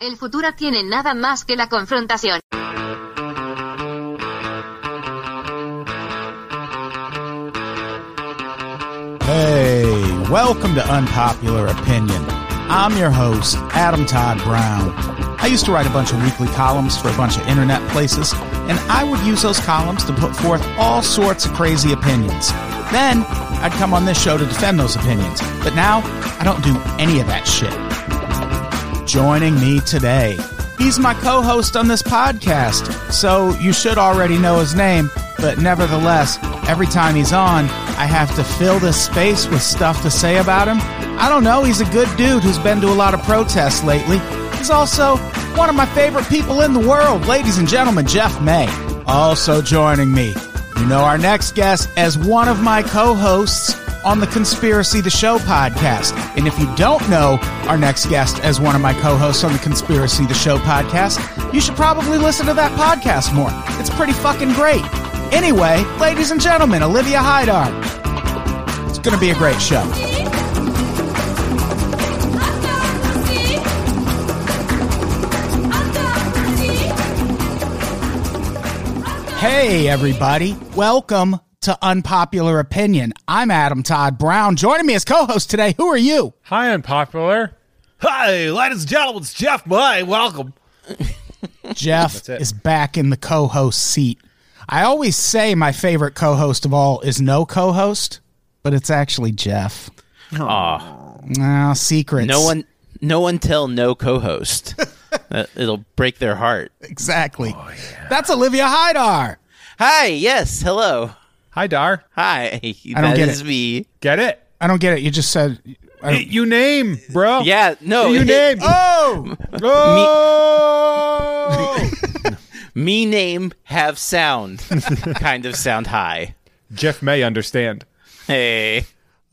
El futuro tiene nada más que la confrontación. Hey, welcome to Unpopular Opinion. I'm your host, Adam Todd Brown. I used to write a bunch of weekly columns for a bunch of internet places, and I would use those columns to put forth all sorts of crazy opinions. Then, I'd come on this show to defend those opinions. But now, I don't do any of that shit. Joining me today, he's my co host on this podcast, so you should already know his name, but nevertheless, every time he's on, I have to fill this space with stuff to say about him. I don't know, he's a good dude who's been to a lot of protests lately. He's also one of my favorite people in the world, ladies and gentlemen, Jeff May. Also joining me, you know our next guest as one of my co hosts on the Conspiracy the Show podcast. And if you don't know our next guest as one of my co hosts on the Conspiracy the Show podcast, you should probably listen to that podcast more. It's pretty fucking great. Anyway, ladies and gentlemen, Olivia Hydar. It's going to be a great show. Hey, everybody. Welcome to Unpopular Opinion. I'm Adam Todd Brown. Joining me as co host today, who are you? Hi, unpopular. Hi, ladies and gentlemen, it's Jeff May. Welcome. Jeff is back in the co host seat. I always say my favorite co host of all is no co host, but it's actually Jeff. Aw, No, secrets. no one, no one tell no co-host. Uh, It'll break their heart. Exactly. That's Olivia Hydar. Hi, yes, hello, Hi, Dar. hi. I don't That get is it. me. Get it? I don't get it. You just said. I don't- You name, bro. Yeah, no, You it- name. oh! Oh! Me name have sound, kind of sound high. Jeff may understand. Hey,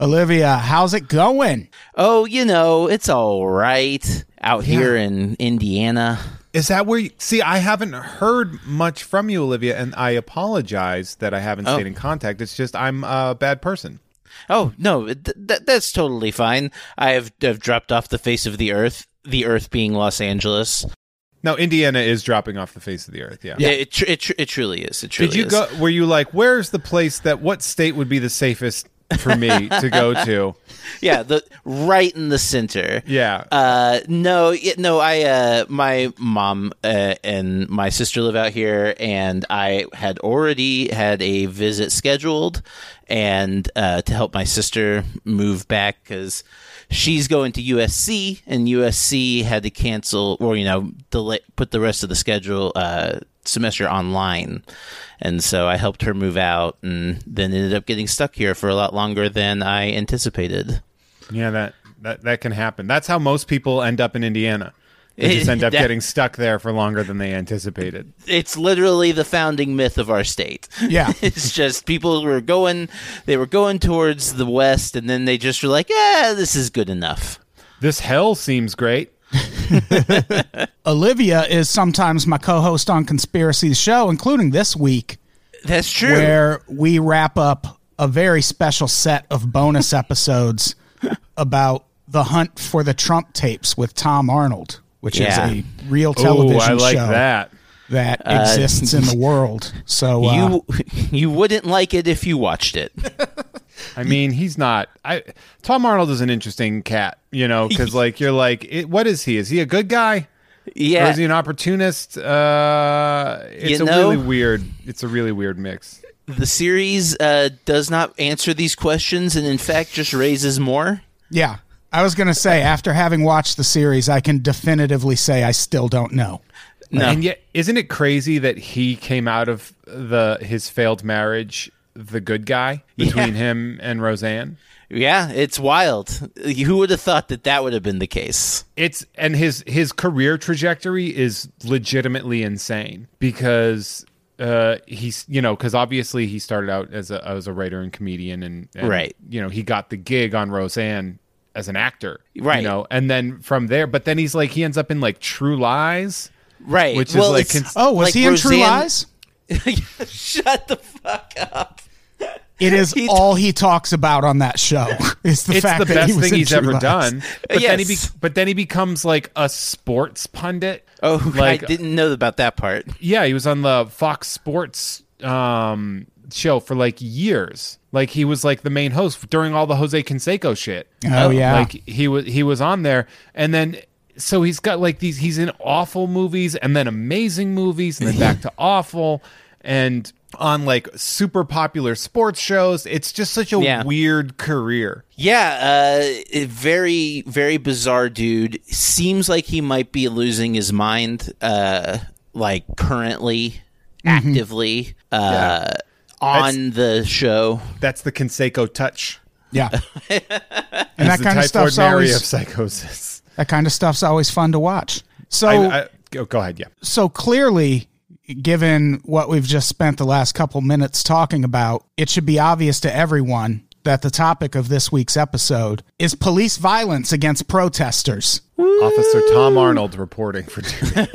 Olivia, how's it going? oh, you know, it's all right out here in Indiana. Is that where you see? I haven't heard much from you, Olivia, and I apologize that I haven't oh. stayed in contact. It's just I'm a bad person. Oh no, th- th- that's totally fine. I have, have dropped off the face of the earth. The earth being Los Angeles. No, Indiana is dropping off the face of the earth. Yeah. Yeah, it, tr- it, tr- it truly is. It truly Did you is. go? Were you like, where's the place that? What state would be the safest for me to go to? yeah, the right in the center. Yeah. Uh, no, no. I, uh, my mom uh, and my sister live out here, and I had already had a visit scheduled, and uh, to help my sister move back because she's going to USC, and USC had to cancel or you know delay put the rest of the schedule uh, semester online. And so I helped her move out, and then ended up getting stuck here for a lot longer than I anticipated. Yeah, that, that that can happen. That's how most people end up in Indiana. They just end up That- getting stuck there for longer than they anticipated. it's literally the founding myth of our state. Yeah. it's just people were going, they were going towards the west, and then they just were like, "Yeah, this is good enough." This hell seems great. Olivia is sometimes my co host on Conspiracy the Show, including this week, That's true. where we wrap up a very special set of bonus episodes about the hunt for the Trump tapes with Tom Arnold, which Yeah. is a real television I like show that. that exists in the world. So uh, you you wouldn't like it if you watched it. I mean, he's not. I Tom Arnold is an interesting cat, you know, because like you're like, it, what is he? Is he a good guy? Or Yeah, is he an opportunist? Uh, it's You a really weird. It's a really weird mix. the series uh, does not answer these questions, and in fact, just raises more. yeah, I was going to say, after having watched the series, I can definitively say I still don't know. No, And yet, isn't it crazy that he came out of the his failed marriage the good guy between Yeah. him and Roseanne? yeah, it's wild. Who would have thought that that would have been the case? it's and his his career trajectory is legitimately insane because uh he's you know because obviously he started out as a as a writer and comedian and, and Right. you know he got the gig on Roseanne as an actor Right. you know and then from there but then he's like he ends up in like True Lies Right. Which is like cons- Oh, was like he in True Lies? Shut the fuck up. It is He- all he talks about on that show. Is the it's fact the that he best was thing in he's True ever Lies. done. But then he be- but then he becomes like a sports pundit. Oh, like I didn't know about that part. yeah, he was on the Fox Sports um show for like years. Like he was like the main host during all the Jose Canseco shit. Oh, yeah. Like he was he was on there and then so he's got like these he's in awful movies and then amazing movies and then back to awful and on like super popular sports shows. It's just such a Yeah. weird career. Yeah, uh, very, very bizarre dude. Seems like he might be losing his mind, uh, like currently, actively, uh, on the show. That's the Canseco touch. Yeah. and that kind of type stuff's ordinary always of psychosis. that kind of stuff's always fun to watch. So I, I, go, go ahead, yeah. so clearly given what we've just spent the last couple minutes talking about, it should be obvious to everyone that the topic of this week's episode is police violence against protesters. Officer Tom Arnold reporting for duty.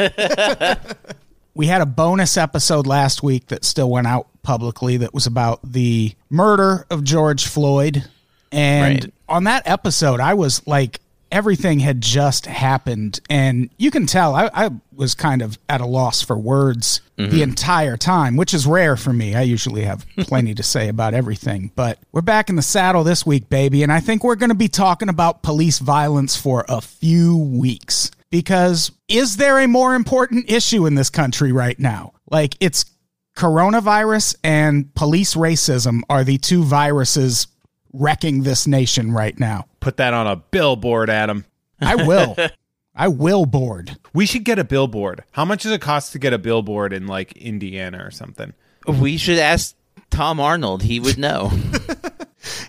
We had a bonus episode last week that still went out publicly that was about the murder of George Floyd. And Right. on that episode, I was like, everything had just happened. And you can tell I, I was kind of at a loss for words the mm-hmm. entire time, which is rare for me. I usually have plenty to say about everything. But we're back in the saddle this week, baby. And I think we're going to be talking about police violence for a few weeks. Because is there a more important issue in this country right now? Like, it's coronavirus and police racism are the two viruses wrecking this nation right now. Put that on a billboard, Adam. I will. I will board. We should get a billboard. How much does it cost to get a billboard in like Indiana or something? We should ask Tom Arnold. He would know.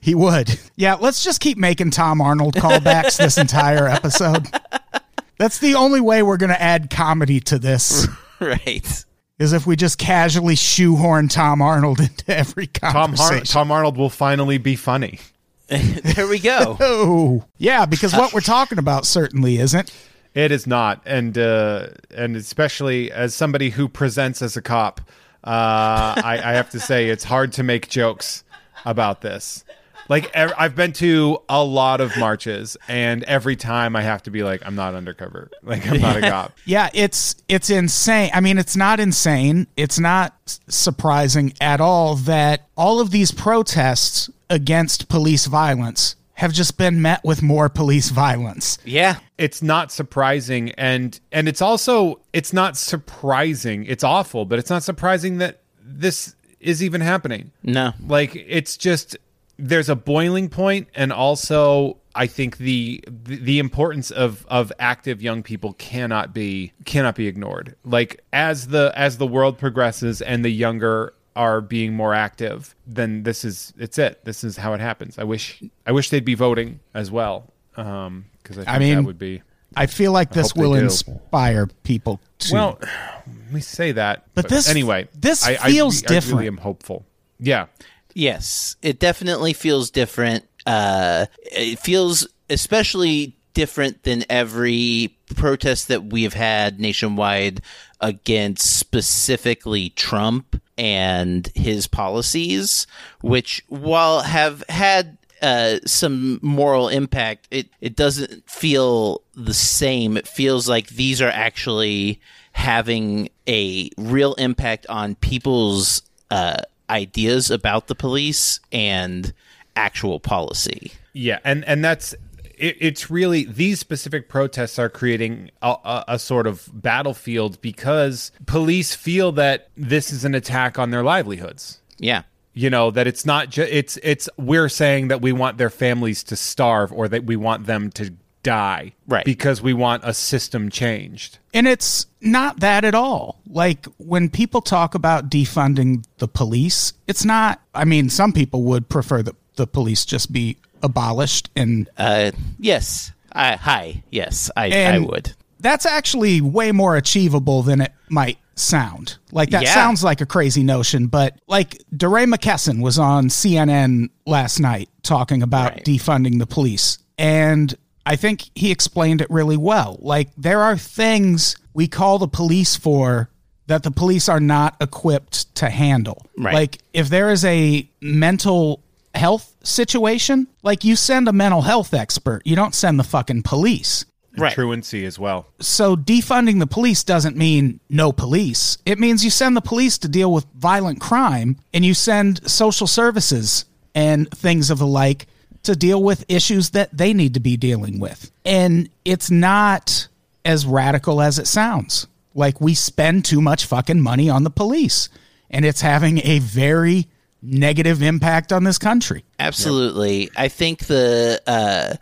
He would. Yeah, let's just keep making Tom Arnold callbacks this entire episode. That's the only way we're going to add comedy to this. right. Is if we just casually shoehorn Tom Arnold into every Tom Har- conversation. Tom Arnold will finally be funny. there we go. Oh, yeah, because what we're talking about certainly isn't. It is not, and uh, and especially as somebody who presents as a cop, uh, I, I have to say it's hard to make jokes about this. Like ev- I've been to a lot of marches, and every time I have to be like, I'm not undercover, like I'm not a cop. Yeah, it's it's insane. I mean, it's not insane. It's not surprising at all that all of these protests against police violence have just been met with more police violence. Yeah. it's not surprising and and it's also it's not surprising it's awful but it's not surprising that this is even happening No. like it's just there's a boiling point and also i think the the importance of of active young people cannot be cannot be ignored. Like as the as the world progresses and the younger are being more active then this is it's it. This is how it happens. I wish i wish they'd be voting as well um because I, think mean, that would be I feel like this will inspire people to. well we say that But this- anyway this I, feels I, I different. really am hopeful. Yeah Yes, it definitely feels different. Uh, it feels especially different than every protest that we have had nationwide against specifically Trump and his policies, which while have had uh, some moral impact, it, it doesn't feel the same. It feels like these are actually having a real impact on people's uh, ideas about the police and actual policy. Yeah, and and that's it, it's really these specific protests are creating a, a, a sort of battlefield because police feel that this is an attack on their livelihoods. Yeah. You know that it's not just it's it's we're saying that we want their families to starve or that we want them to die, Right. Because we want a system changed. And it's not that at all. Like when people talk about defunding the police, it's not. I mean, some people would prefer that the police just be abolished, and Uh, yes. I, hi. Yes, I, I would. that's actually way more achievable than it might sound. Like that Yeah. sounds like a crazy notion, but like DeRay McKesson was on CNN last night talking about Right. defunding the police. And I think he explained it really well. Like there are things we call the police for that the police are not equipped to handle. Right. Like if there is a mental health situation, like you send a mental health expert, you don't send the fucking police. And truancy as well. So defunding the police doesn't mean no police. It means you send the police to deal with violent crime and you send social services and things of the like to deal with issues that they need to be dealing with. And it's not as radical as it sounds. Like we spend too much fucking money on the police and it's having a very negative impact on this country. Absolutely. I think the uh,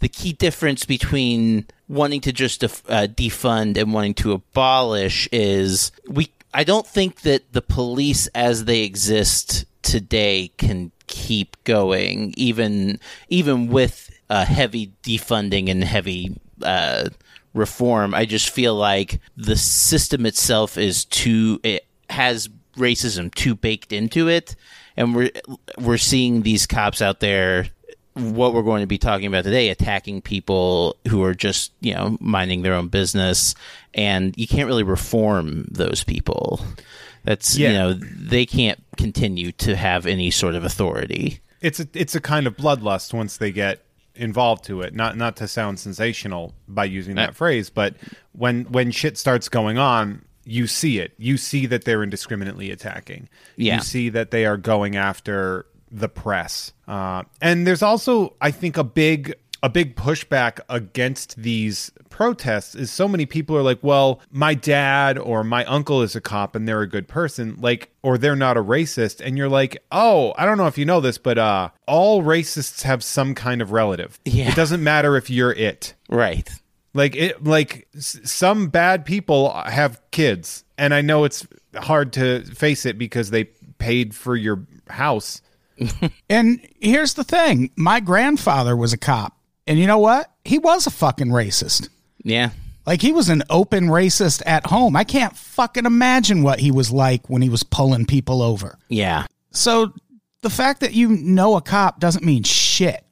the key difference between wanting to just def- uh, defund and wanting to abolish is we. I don't think that the police as they exist today can keep going, even even with uh, heavy defunding and heavy uh, reform. I just feel like the system itself is too. It has racism too baked into it, and we're we're seeing these cops out there. What we're going to be talking about today, attacking people who are just you know minding their own business, and you can't really reform those people. That's Yeah. you know they can't continue to have any sort of authority. It's a it's a kind of bloodlust once they get involved to it. Not not to sound sensational by using that phrase, but when when shit starts going on, you see it. You see that they're indiscriminately attacking. Yeah. You see that they are going after the press. Uh, and there's also, I think, a big a big pushback against these protests is so many people are like, well, my dad or my uncle is a cop and they're a good person, like, or they're not a racist. And you're like, oh, I don't know if you know this, but uh, all racists have some kind of relative. Yeah. It doesn't matter if you're it. Right. Like it, like s- some bad people have kids, and I know it's hard to face it because they paid for your house. And here's the thing my grandfather was a cop. And you know what? He was a fucking racist. Yeah. Like he was an open racist at home. I can't fucking imagine what he was like when he was pulling people over. Yeah. So the fact that you know a cop doesn't mean shit.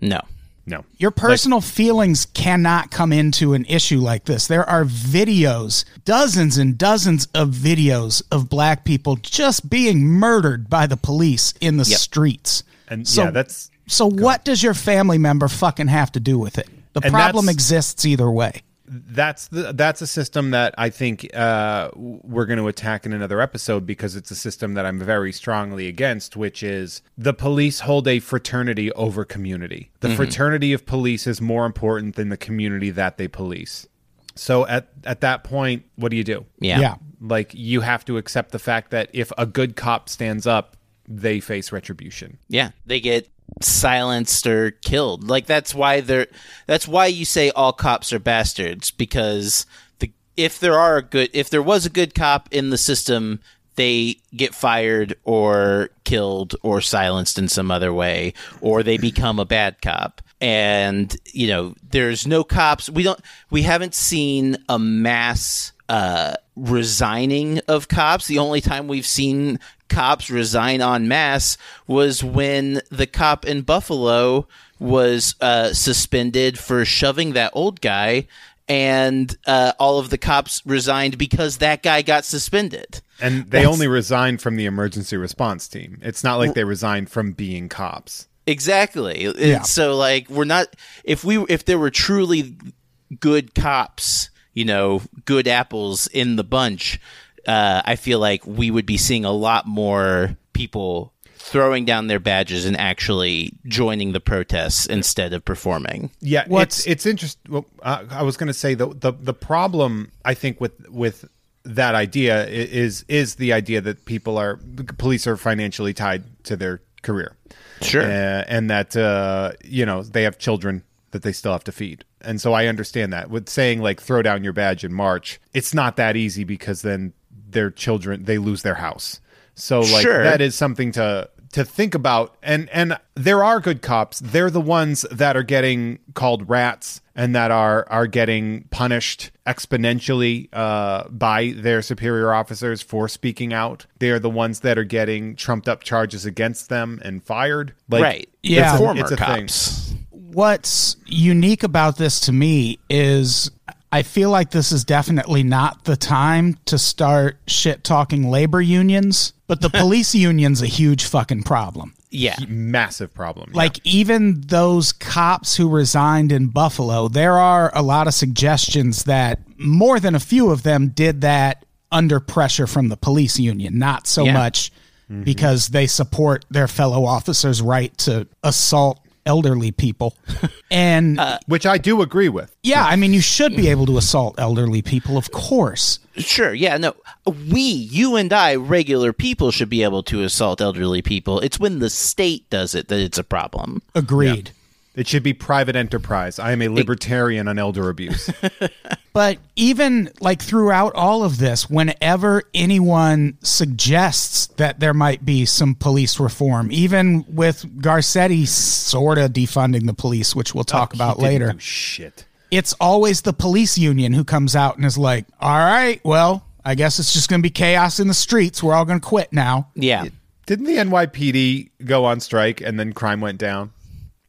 No. No, Your personal feelings cannot come into an issue like this. There are videos, dozens and dozens of videos of black people just being murdered by the police in the Yep. streets. and So- yeah, that's So what does your family member fucking have to do with it? The And problem exists either way. that's the that's a system that I think uh, we're going to attack in another episode because it's a system that I'm very strongly against, which is the police hold a fraternity over community. The fraternity of police is more important than the community that they police. So at at that point, what do you do? Yeah. yeah. Like you have to accept the fact that if a good cop stands up, they face retribution. Yeah, they get silenced or killed. Like that's why they're that's why you say all cops are bastards because the if there are a good if there was a good cop in the system, they get fired or killed or silenced in some other way or they become a bad cop. And you know, there's no cops. We don't we haven't seen a mass uh, resigning of cops. The only time we've seen cops resign en masse was when the cop in Buffalo was uh, suspended for shoving that old guy, and uh, all of the cops resigned because that guy got suspended. And they only resigned from the emergency response team. It's not like they resigned from being cops. Exactly. And Yeah. So like we're not if we if there were truly good cops, you know, good apples in the bunch, uh, I feel like we would be seeing a lot more people throwing down their badges and actually joining the protests instead of performing. Yeah, What's- it's it's interesting. Well, uh, I was going to say the, the the problem I think with with that idea is is the idea that people are police are financially tied to their career, Sure. uh, and that uh, you know they have children that they still have to feed, and so I understand that. With saying like throw down your badge in March, it's not that easy because then their children they lose their house. So like Sure. that is something to to think about and and there are good cops they're the ones that are getting called rats and that are are getting punished exponentially uh, by their superior officers for speaking out they're the ones that are getting trumped up charges against them and fired like right. Yeah. The former it's a thing. cops. What's unique about this to me is I feel like this is definitely not the time to start shit talking labor unions, but the police union's a huge fucking problem. Yeah. Massive problem. yeah. Like even those cops who resigned in Buffalo, there are a lot of suggestions that more than a few of them did that under pressure from the police union, not so Yeah. much mm-hmm. because they support their fellow officers' right to assault elderly people. and uh, which I do agree with. yeah, I mean you should be mm. able to assault elderly people, of course. Sure. Yeah. No. We, you and I, regular people, should be able to assault elderly people. It's when the state does it that it's a problem. Agreed. It should be private enterprise. I am a libertarian on elder abuse. But even like throughout all of this, whenever anyone suggests that there might be some police reform, even with Garcetti sort of defunding the police, which we'll talk about later, shit. it's always the police union who comes out and is like, all right, well, I guess it's just going to be chaos in the streets. We're all going to quit now. Yeah. Didn't the NYPD go on strike and then crime went down?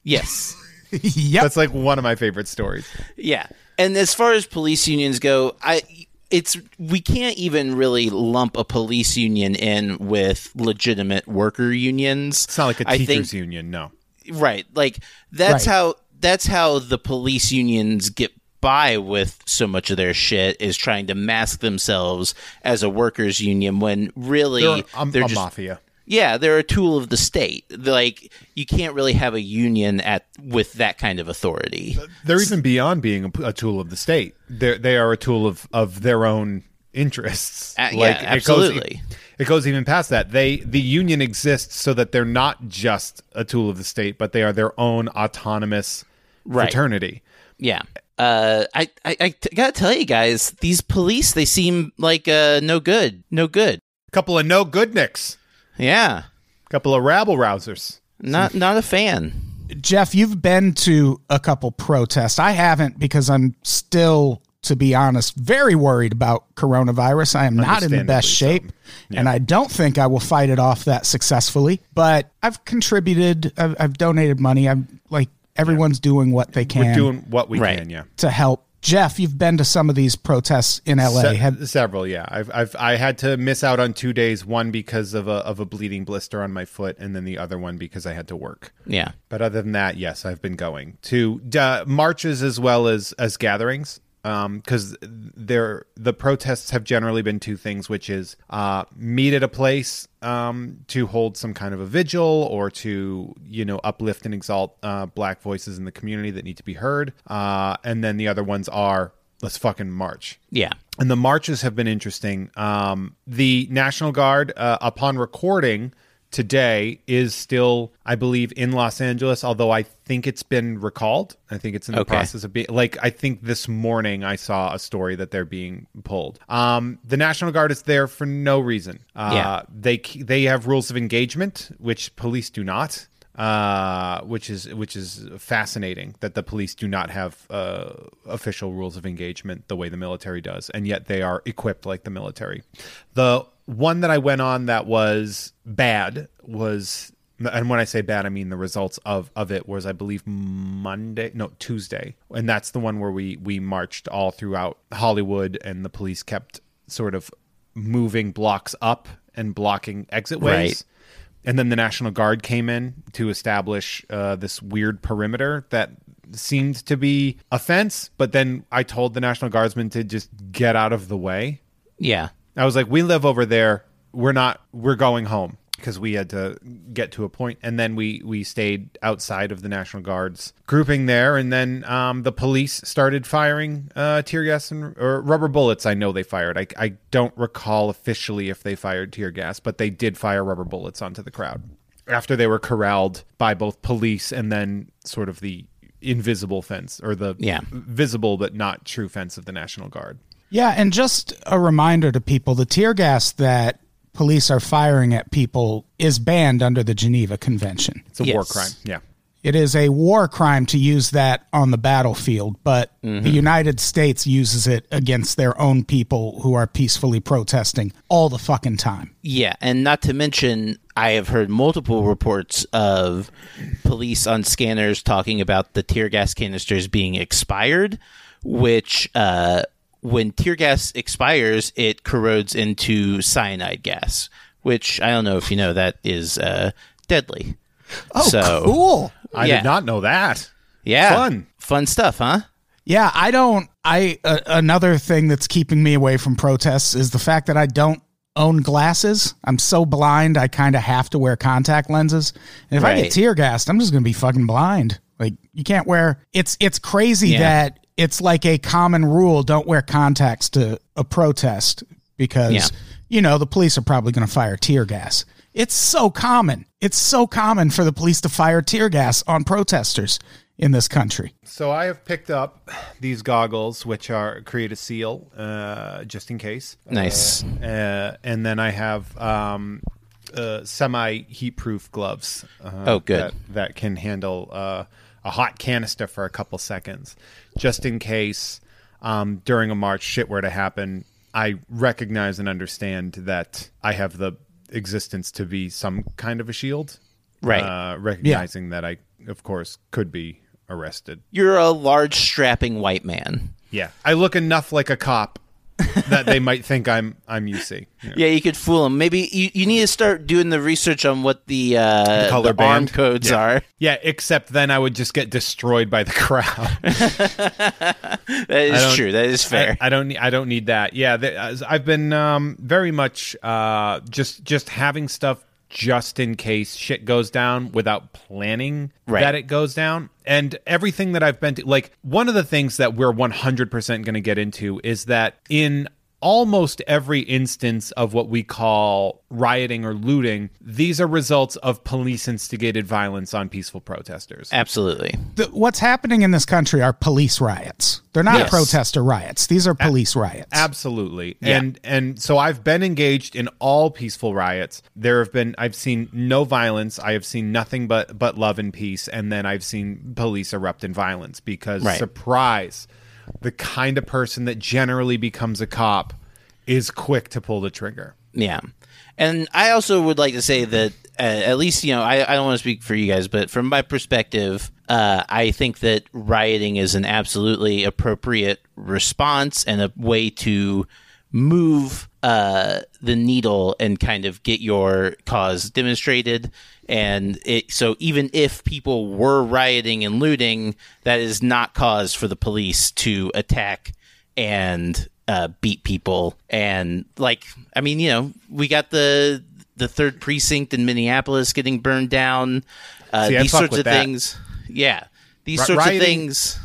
Yes. yep. That's like one of my favorite stories. Yeah. And as far as police unions go, I it's we can't even really lump a police union in with legitimate worker unions. It's not like a I teachers think- union, no. Right. Like that's Right. how that's how the police unions get by with so much of their shit is trying to mask themselves as a workers union when really They're a, um, they're a just mafia. Yeah, they're a tool of the state. Like you can't really have a union at with that kind of authority. They're even beyond being a, a tool of the state. They they are a tool of, of their own interests. Uh, yeah, it absolutely. Goes, it goes even past that. They the union exists so that they're not just a tool of the state, but they are their own autonomous Right. fraternity. Yeah. Uh, I, I, I t- gotta tell you guys, these police, they seem like uh, no good. No good. couple of no good nicks. Yeah. A couple of rabble rousers. Not not a fan. Jeff, you've been to a couple protests. I haven't because I'm still, to be honest, very worried about coronavirus. I am not in the best shape, Understandably and I don't think I will fight it off that successfully. But I've contributed, I've, I've donated money. I'm like, everyone's doing what they can. We're doing what we Right. can, yeah. to help. Jeff, you've been to some of these protests in LA. Se- Have, several, yeah. I've, I've I had to miss out on two days. One because of a of a bleeding blister on my foot, and then the other one because I had to work. Yeah. But other than that, yes, I've been going to uh, marches as well as as gatherings. Because there, the protests have generally been two things, which is uh, meet at a place um, to hold some kind of a vigil or to you know uplift and exalt uh, black voices in the community that need to be heard, uh, and then the other ones are let's fucking march. Yeah. And the marches have been interesting. Um, the National Guard, uh, upon recording today, is still, I believe, in Los Angeles, although I think it's been recalled. I think it's in the Okay. process of being, like, I think this morning I saw a story that they're being pulled. Um, the National Guard is there for no reason. Uh, Yeah. They, they have rules of engagement, which police do not uh, which is which is fascinating that the police do not have uh, official rules of engagement the way the military does, and yet they are equipped like the military. The one that I went on that was bad was, and when I say bad, I mean the results of of it was I believe Monday, no Tuesday, and that's the one where we we marched all throughout Hollywood, and the police kept sort of moving blocks up and blocking exit ways. Right. And then the National Guard came in to establish uh, this weird perimeter that seemed to be a fence. But then I told the National Guardsmen to just get out of the way. Yeah. I was like, we live over there. We're not, we're going home because we had to get to a point. And then we, we stayed outside of the National Guard's grouping there. And then um, the police started firing uh, tear gas and or rubber bullets. I know they fired. I, I don't recall officially if they fired tear gas, but they did fire rubber bullets onto the crowd after they were corralled by both police and then sort of the invisible fence or the Yeah. visible but not true fence of the National Guard. Yeah, and just a reminder to people the tear gas that police are firing at people is banned under the Geneva Convention. It's a war crime. Yeah. It is a war crime to use that on the battlefield, but the United States uses it against their own people who are peacefully protesting all the fucking time. Yeah, and not to mention, I have heard multiple reports of police on scanners talking about the tear gas canisters being expired, which uh, when tear gas expires, it corrodes into cyanide gas, which I don't know if you know that is uh, deadly. Oh, So- cool. I Yeah. did not know that. Yeah, Fun. fun stuff, huh? Yeah, I don't. I uh, another thing that's keeping me away from protests is the fact that I don't own glasses. I'm so blind, I kind of have to wear contact lenses. And if I get tear gassed, I'm just gonna be fucking blind. Like you can't wear. It's it's crazy Yeah. that it's like a common rule: don't wear contacts to a protest because Yeah. you know the police are probably gonna fire tear gas. It's so common. It's so common for the police to fire tear gas on protesters in this country. So I have picked up these goggles, which are create a seal, uh, just in case. Nice. Uh, and then I have um, uh, semi heat proof gloves. Uh, Oh, good. That, that can handle uh, a hot canister for a couple seconds, just in case um, during a march shit were to happen. I recognize and understand that I have the existence to be some kind of a shield. Right. Uh, recognizing that I, of course, could be arrested. You're a large, strapping white man. Yeah, I look enough like a cop that they might think I'm I'm UC. Yeah. Yeah, you could fool them. Maybe you, you need to start doing the research on what the, uh, the, color arm band? codes Yeah. are. Yeah, except then I would just get destroyed by the crowd. That is true. That is fair. I, I don't. need- I don't need that. Yeah, the, as I've been um, very much uh, just just having stuff just in case shit goes down without planning Right. that it goes down. And everything that I've been to, like one of the things that we're 100% going to get into is that in almost every instance of what we call rioting or looting, these are results of police instigated violence on peaceful protesters. Absolutely. the, what's happening in this country are police riots. They're not Yes. protester riots. These are police riots. Absolutely. And and so I've been engaged in all peaceful riots. There have been I've seen no violence. I have seen nothing but but love and peace and then I've seen police erupt in violence because Right. surprise, the kind of person that generally becomes a cop is quick to pull the trigger. Yeah. And I also would like to say that, uh, at least, you know, I, I don't want to speak for you guys, but from my perspective, uh, I think that rioting is an absolutely appropriate response and a way to move uh, the needle and kind of get your cause demonstrated. And it, so even if people were rioting and looting, that is not cause for the police to attack and uh, beat people. And like, I mean, you know, we got the the third precinct in Minneapolis getting burned down. Uh, See, these sorts of that. things, yeah, these Ri- sorts rioting- of things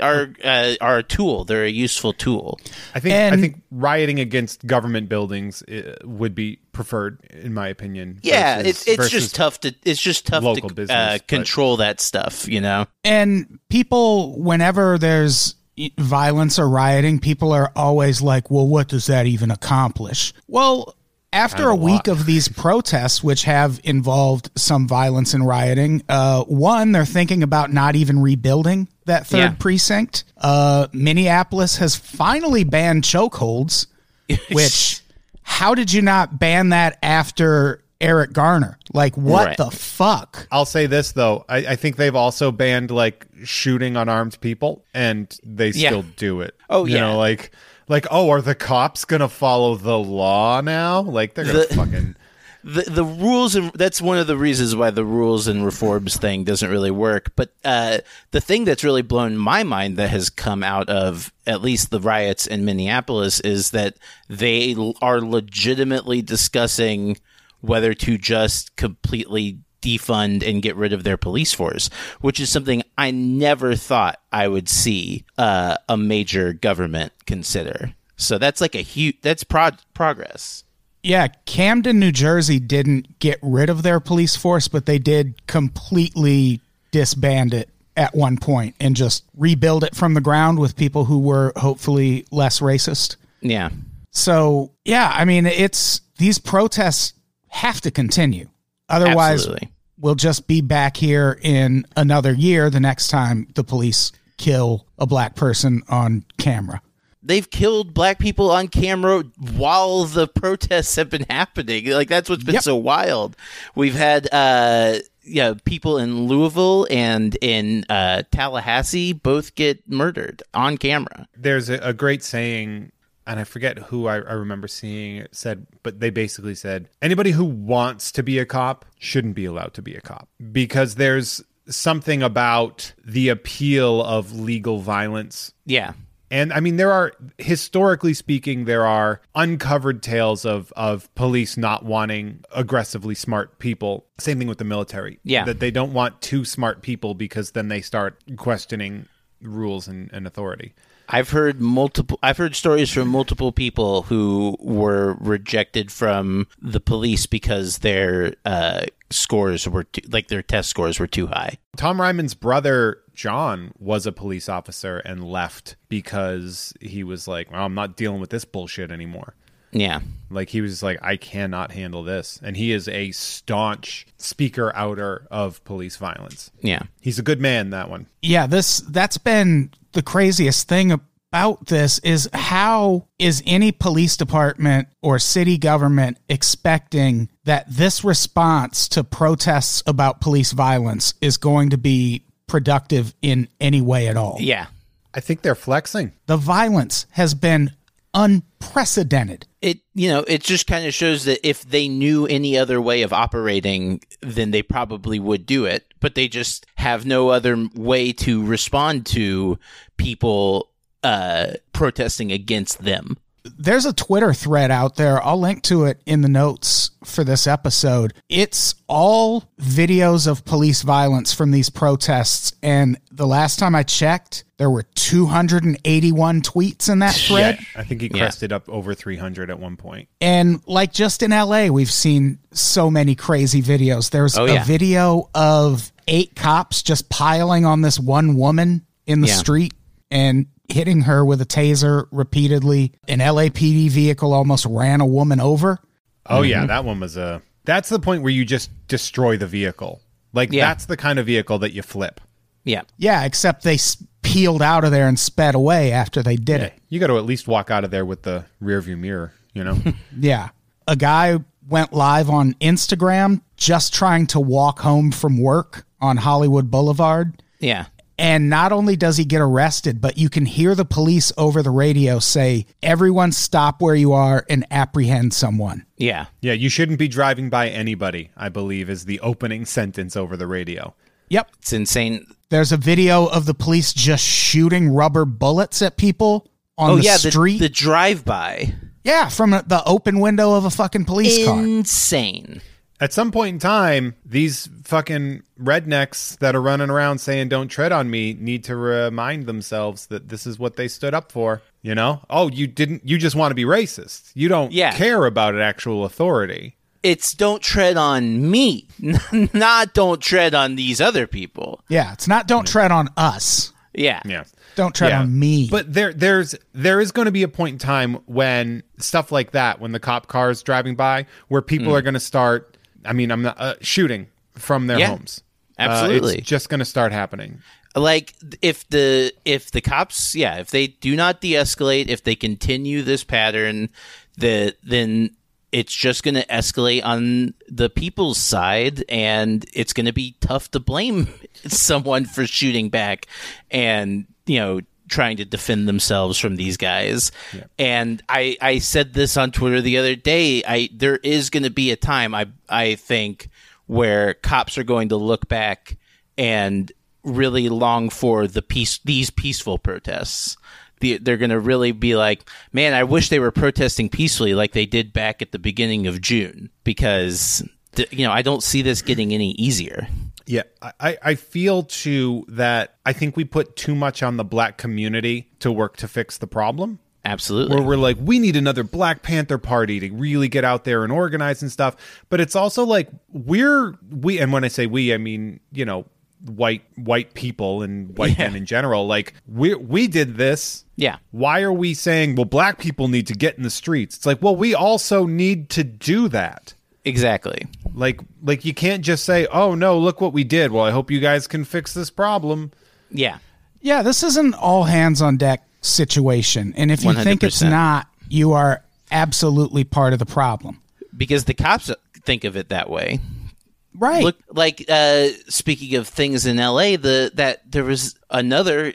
are uh, are a tool. They're a useful tool. I think I think rioting against government buildings uh, would be preferred in my opinion. Yeah, versus- it's it's just tough to it's just tough to business, uh, but- control that stuff. You know, and people, whenever there's violence or rioting, people are always like, well, what does that even accomplish? Well, after a week of these protests, which have involved some violence and rioting, uh, one, they're thinking about not even rebuilding that third Yeah. precinct. Uh, Minneapolis has finally banned chokeholds, which, how did you not ban that after Eric Garner? Like, what Right. the fuck? I'll say this though, I, I think they've also banned like shooting unarmed people, and they Yeah. still do it. Oh, you yeah. know, like like oh, are the cops gonna follow the law now? Like they're gonna The- fucking the the rules and that's one of the reasons why the rules and reforms thing doesn't really work. But uh, the thing that's really blown my mind that has come out of at least the riots in Minneapolis is that they are legitimately discussing whether to just completely defund and get rid of their police force, which is something I never thought I would see uh, a major government consider. So that's like a huge that's prog- progress. Yeah, Camden, New Jersey didn't get rid of their police force, but they did completely disband it at one point and just rebuild it from the ground with people who were hopefully less racist. Yeah. So, yeah, I mean, it's these protests have to continue. Otherwise, Absolutely. We'll just be back here in another year the next time the police kill a black person on camera. they've killed black people on camera while the protests have been happening. Like that's what's been Yep. so wild. We've had uh yeah, people in Louisville and in uh, Tallahassee both get murdered on camera. There's a, a great saying, and I forget who I, I remember seeing it said, but they basically said anybody who wants to be a cop shouldn't be allowed to be a cop because there's something about the appeal of legal violence Yeah, And I mean, there are historically speaking, there are uncovered tales of of police not wanting aggressively smart people. Same thing with the military. Yeah. that they don't want too smart people because then they start questioning rules and, and authority. I've heard multiple. I've heard stories from multiple people who were rejected from the police because their uh, scores were too, like their test scores were too high. Tom Reimann's brother John was a police officer and left because he was like, well, I'm not dealing with this bullshit anymore. Yeah, Like he was like, I cannot handle this, and he is a staunch speaker outer of police violence. yeah, He's a good man. That one. yeah this that's been the craziest thing about this is how is any police department or city government expecting that this response to protests about police violence is going to be productive in any way at all yeah. I think they're flexing. the violence has been unprecedented It you know it just kind of shows that if they knew any other way of operating, then they probably would do it. But they just have no other way to respond to people uh, protesting against them. There's a Twitter thread out there. I'll link to it in the notes for this episode. It's all videos of police violence from these protests. And the last time I checked, there were 281 tweets in that thread. I think he crested up over 300 at one point. And like just in LA, we've seen so many crazy videos. There's Oh, a yeah. video of eight cops just piling on this one woman in the Yeah. street and hitting her with a taser repeatedly. An LAPD vehicle almost ran a woman over. Oh Mm-hmm. yeah, that one was a. That's the point where you just destroy the vehicle. Like Yeah. that's the kind of vehicle that you flip. Yeah, Yeah, except they s- peeled out of there and sped away after they did it. You got to at least walk out of there with the rear view mirror. You know. Yeah. A guy went live on Instagram just trying to walk home from work on Hollywood Boulevard. yeah, And not only does he get arrested, but you can hear the police over the radio say, Everyone stop where you are and apprehend someone. yeah. yeah, you shouldn't be driving by anybody. I believe is the opening sentence over the radio. Yep. It's insane. There's a video of the police just shooting rubber bullets at people on Oh the yeah, street. the, the drive-by. yeah, from the open window of a fucking police car. Insane. At some point in time, these fucking rednecks that are running around saying "Don't tread on me" need to remind themselves that this is what they stood up for. You know? Oh, you didn't. You just want to be racist. You don't Yeah. care about an actual authority. It's don't tread on me, not don't tread on these other people. Yeah, it's not don't tread on us. Yeah. Yeah. Don't tread Yeah. on me. But there, there's, there is going to be a point in time when stuff like that, when the cop car is driving by, where people Mm. are going to start. I mean, I'm not uh, shooting from their Yeah. homes. Uh, Absolutely. it's just going to start happening. like if the if the cops yeah if they do not de-escalate if they continue this pattern the then it's just going to escalate on the people's side and it's going to be tough to blame someone for shooting back and you know trying to defend themselves from these guys and i i said this on twitter the other day i there is going to be a time i i think where cops are going to look back and really long for the peace these peaceful protests. The, they're going to really be like, man, I wish they were protesting peacefully like they did back at the beginning of June because you know I don't see this getting any easier. Yeah, I, I feel too that I think we put too much on the black community to work to fix the problem. Absolutely. Where we're like, we need another Black Panther party to really get out there and organize and stuff. But it's also like we're we, and when I say we, I mean you know white white people and white men in general. Like we we did this. yeah. Why are we saying well black people need to get in the streets? It's like well we also need to do that. Exactly. Like like you can't just say oh no look what we did. Well I hope you guys can fix this problem. Yeah. yeah, this is an all hands on deck situation. And if you think it's not, you are absolutely part of the problem. Because the cops think of it that way. Right. Look, like uh, speaking of things in L.A., the that there was another.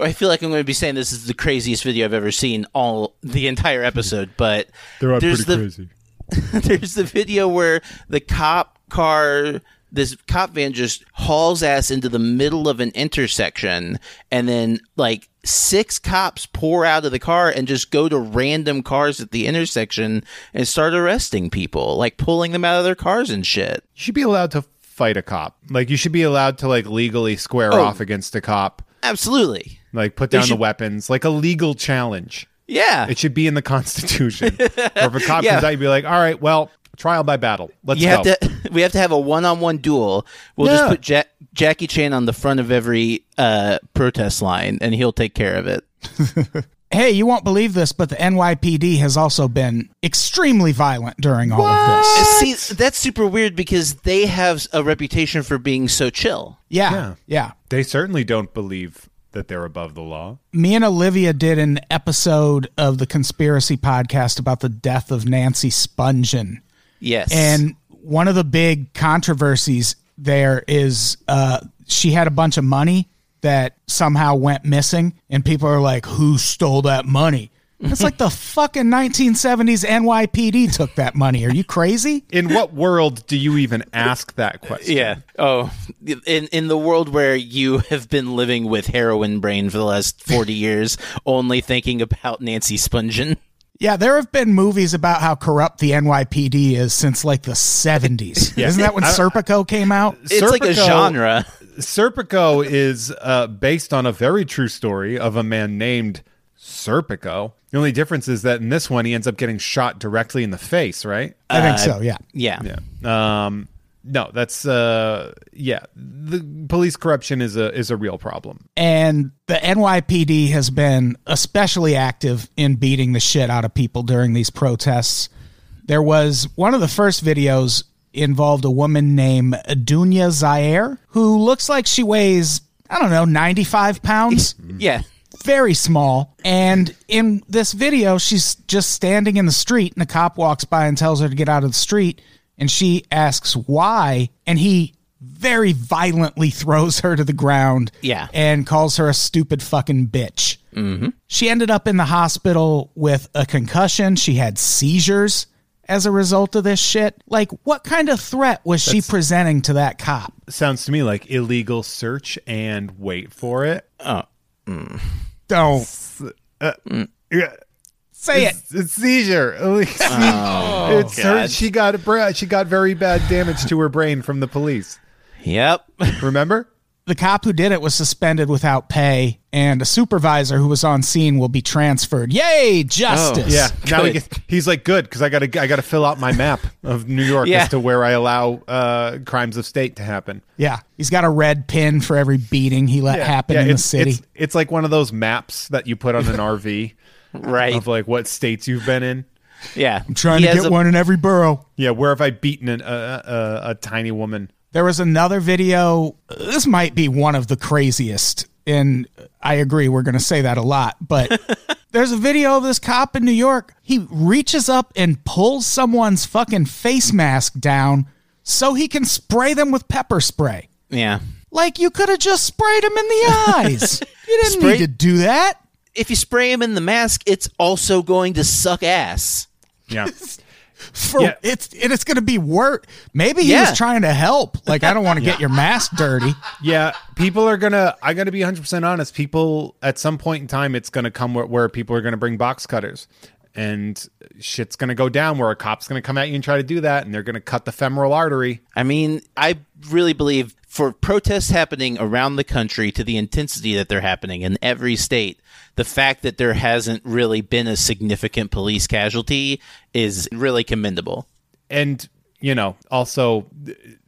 I feel like I'm going to be saying this is the craziest video I've ever seen all the entire episode, but They're there's pretty the, crazy. there's the video where the cop car this cop van just hauls ass into the middle of an intersection and then like six cops pour out of the car and just go to random cars at the intersection and start arresting people like pulling them out of their cars and shit You should be allowed to fight a cop. Like you should be allowed to like legally square Oh. off against a cop. absolutely Like put down the weapons, like a legal challenge. Yeah It should be in the Constitution. or if a cop Yeah. comes out, you'd be like, "All right, well, trial by battle. Let's you go." have to we have to have a one-on-one duel we'll just put ja- jackie chan on the front of every uh, protest line and he'll take care of it Hey, you won't believe this, but the NYPD has also been extremely violent during all of this. See, that's super weird because they have a reputation for being so chill. Yeah, Yeah. yeah. they certainly don't believe that they're above the law. Me and Olivia did an episode of the conspiracy podcast about the death of Nancy Spungen. Yes. And one of the big controversies there is uh, she had a bunch of money that somehow went missing, and people are like, "Who stole that money?" It's like the fucking 1970s NYPD took that money. Are you crazy? In what world do you even ask that question? yeah. Oh, in in the world where you have been living with heroin brain for the last 40 years, only thinking about Nancy Spungen. Yeah, there have been movies about how corrupt the NYPD is since like the 70s. Isn't that when Serpico came out? It's like a Serpico- genre. Serpico is uh, based on a very true story of a man named Serpico. The only difference is that in this one, he ends up getting shot directly in the face, right? I think so, yeah. Yeah. Yeah. Um, no, that's uh, yeah. The police corruption is a is a real problem. And the NYPD has been especially active in beating the shit out of people during these protests. There was one of the first videos involved a woman named Dounya Zayer, who looks like she weighs, I don't know, 95 pounds. Yeah. Very small. And in this video, she's just standing in the street, and a cop walks by and tells her to get out of the street. And she asks why, and he very violently throws her to the ground. Yeah. and calls her a stupid fucking bitch. Mm-hmm. She ended up in the hospital with a concussion. She had seizures as a result of this shit. Like, what kind of threat was she presenting to that cop? Sounds to me like illegal search and wait for it. Don't uh, mm. Yeah. say it. It's, oh, oh, it's seizure. it's her. She got a bra- she got very bad damage to her brain from the police. Yep. Remember? The cop who did it was suspended without pay, and a supervisor who was on scene will be transferred. Yay, justice! Yeah. Now he Good. gets, he's like good because I got to I got to fill out my map of New York Yeah. as to where I allow uh, crimes of state to happen. yeah. He's got a red pin for every beating he let happen in the it's, city. It's, it's like one of those maps that you put on an RV Right. of like what states you've been in. Yeah. I'm Trying He to get a- one in every borough. Yeah, where have I beaten an, a, a, a tiny woman? There was another video. This might be one of the craziest, and I agree. We're going to say that a lot, but there's a video of this cop in New York. He reaches up and pulls someone's fucking face mask down so he can spray them with pepper spray. Yeah. Like you could have just sprayed him in the eyes. You didn't Spray- need to do that. If you spray him in the mask, it's also going to suck ass. Yeah. For Yeah. it's and it's going to be worse. Maybe he Yeah. was trying to help. Like I don't want to get your mask dirty. Yeah, people are gonna. I got to be 100 percent honest. People at some point in time, it's gonna come where, where people are gonna bring box cutters, and shit's gonna go down where a cop's gonna come at you and try to do that, and they're gonna cut the femoral artery. I mean, I really believe for protests happening around the country to the intensity that they're happening in every state, the fact that there hasn't really been a significant police casualty is really commendable. and you know also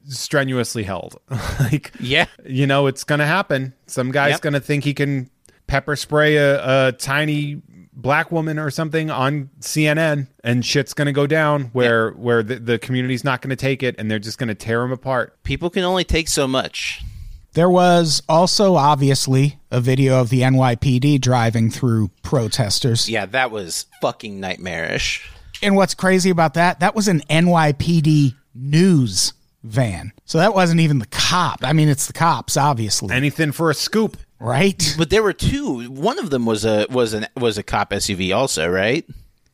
strenuously held like Yeah. you know it's gonna happen some guy's Yep. gonna think he can pepper spray a, a tiny black woman or something on cnn and shit's gonna go down where where the, the community's not gonna take it and they're just gonna tear him apart People can only take so much. There was also obviously a video of the NYPD driving through protesters. Yeah, that was fucking nightmarish. And what's crazy about that? That was an NYPD news van. So that wasn't even the cop. I mean, it's the cops, obviously, Anything for a scoop. right? But there were two. One of them was a was an was a cop SUV also, right?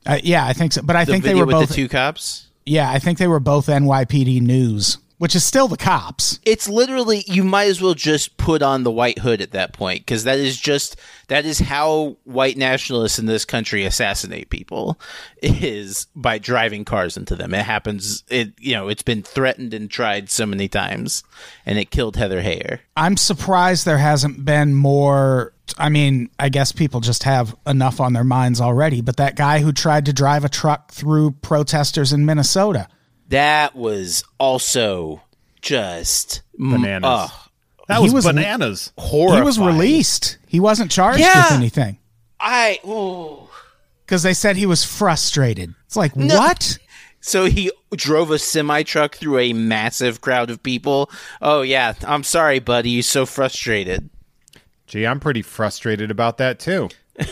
Uh, yeah, I think so. But I The think they were with both. the two cops. yeah, I think they were both NYPD News, which is still the cops. It's literally you might as well just put on the white hood at that point because that is just that is how white nationalists in this country assassinate people is by driving cars into them. It happens. It you know it's been threatened and tried so many times, and it killed Heather Heyer. I'm surprised there hasn't been more. I mean, I guess people just have enough on their minds already. But that guy who tried to drive a truck through protesters in Minnesota. That was also just Bananas. ugh, That He was, was- bananas. horrifying. He was released. He wasn't charged Yeah. with anything I. because they said he was frustrated. It's like, what? So he drove a semi truck through a massive crowd of people. Oh yeah, I'm sorry, buddy. You're so frustrated. Gee, I'm pretty frustrated about that too.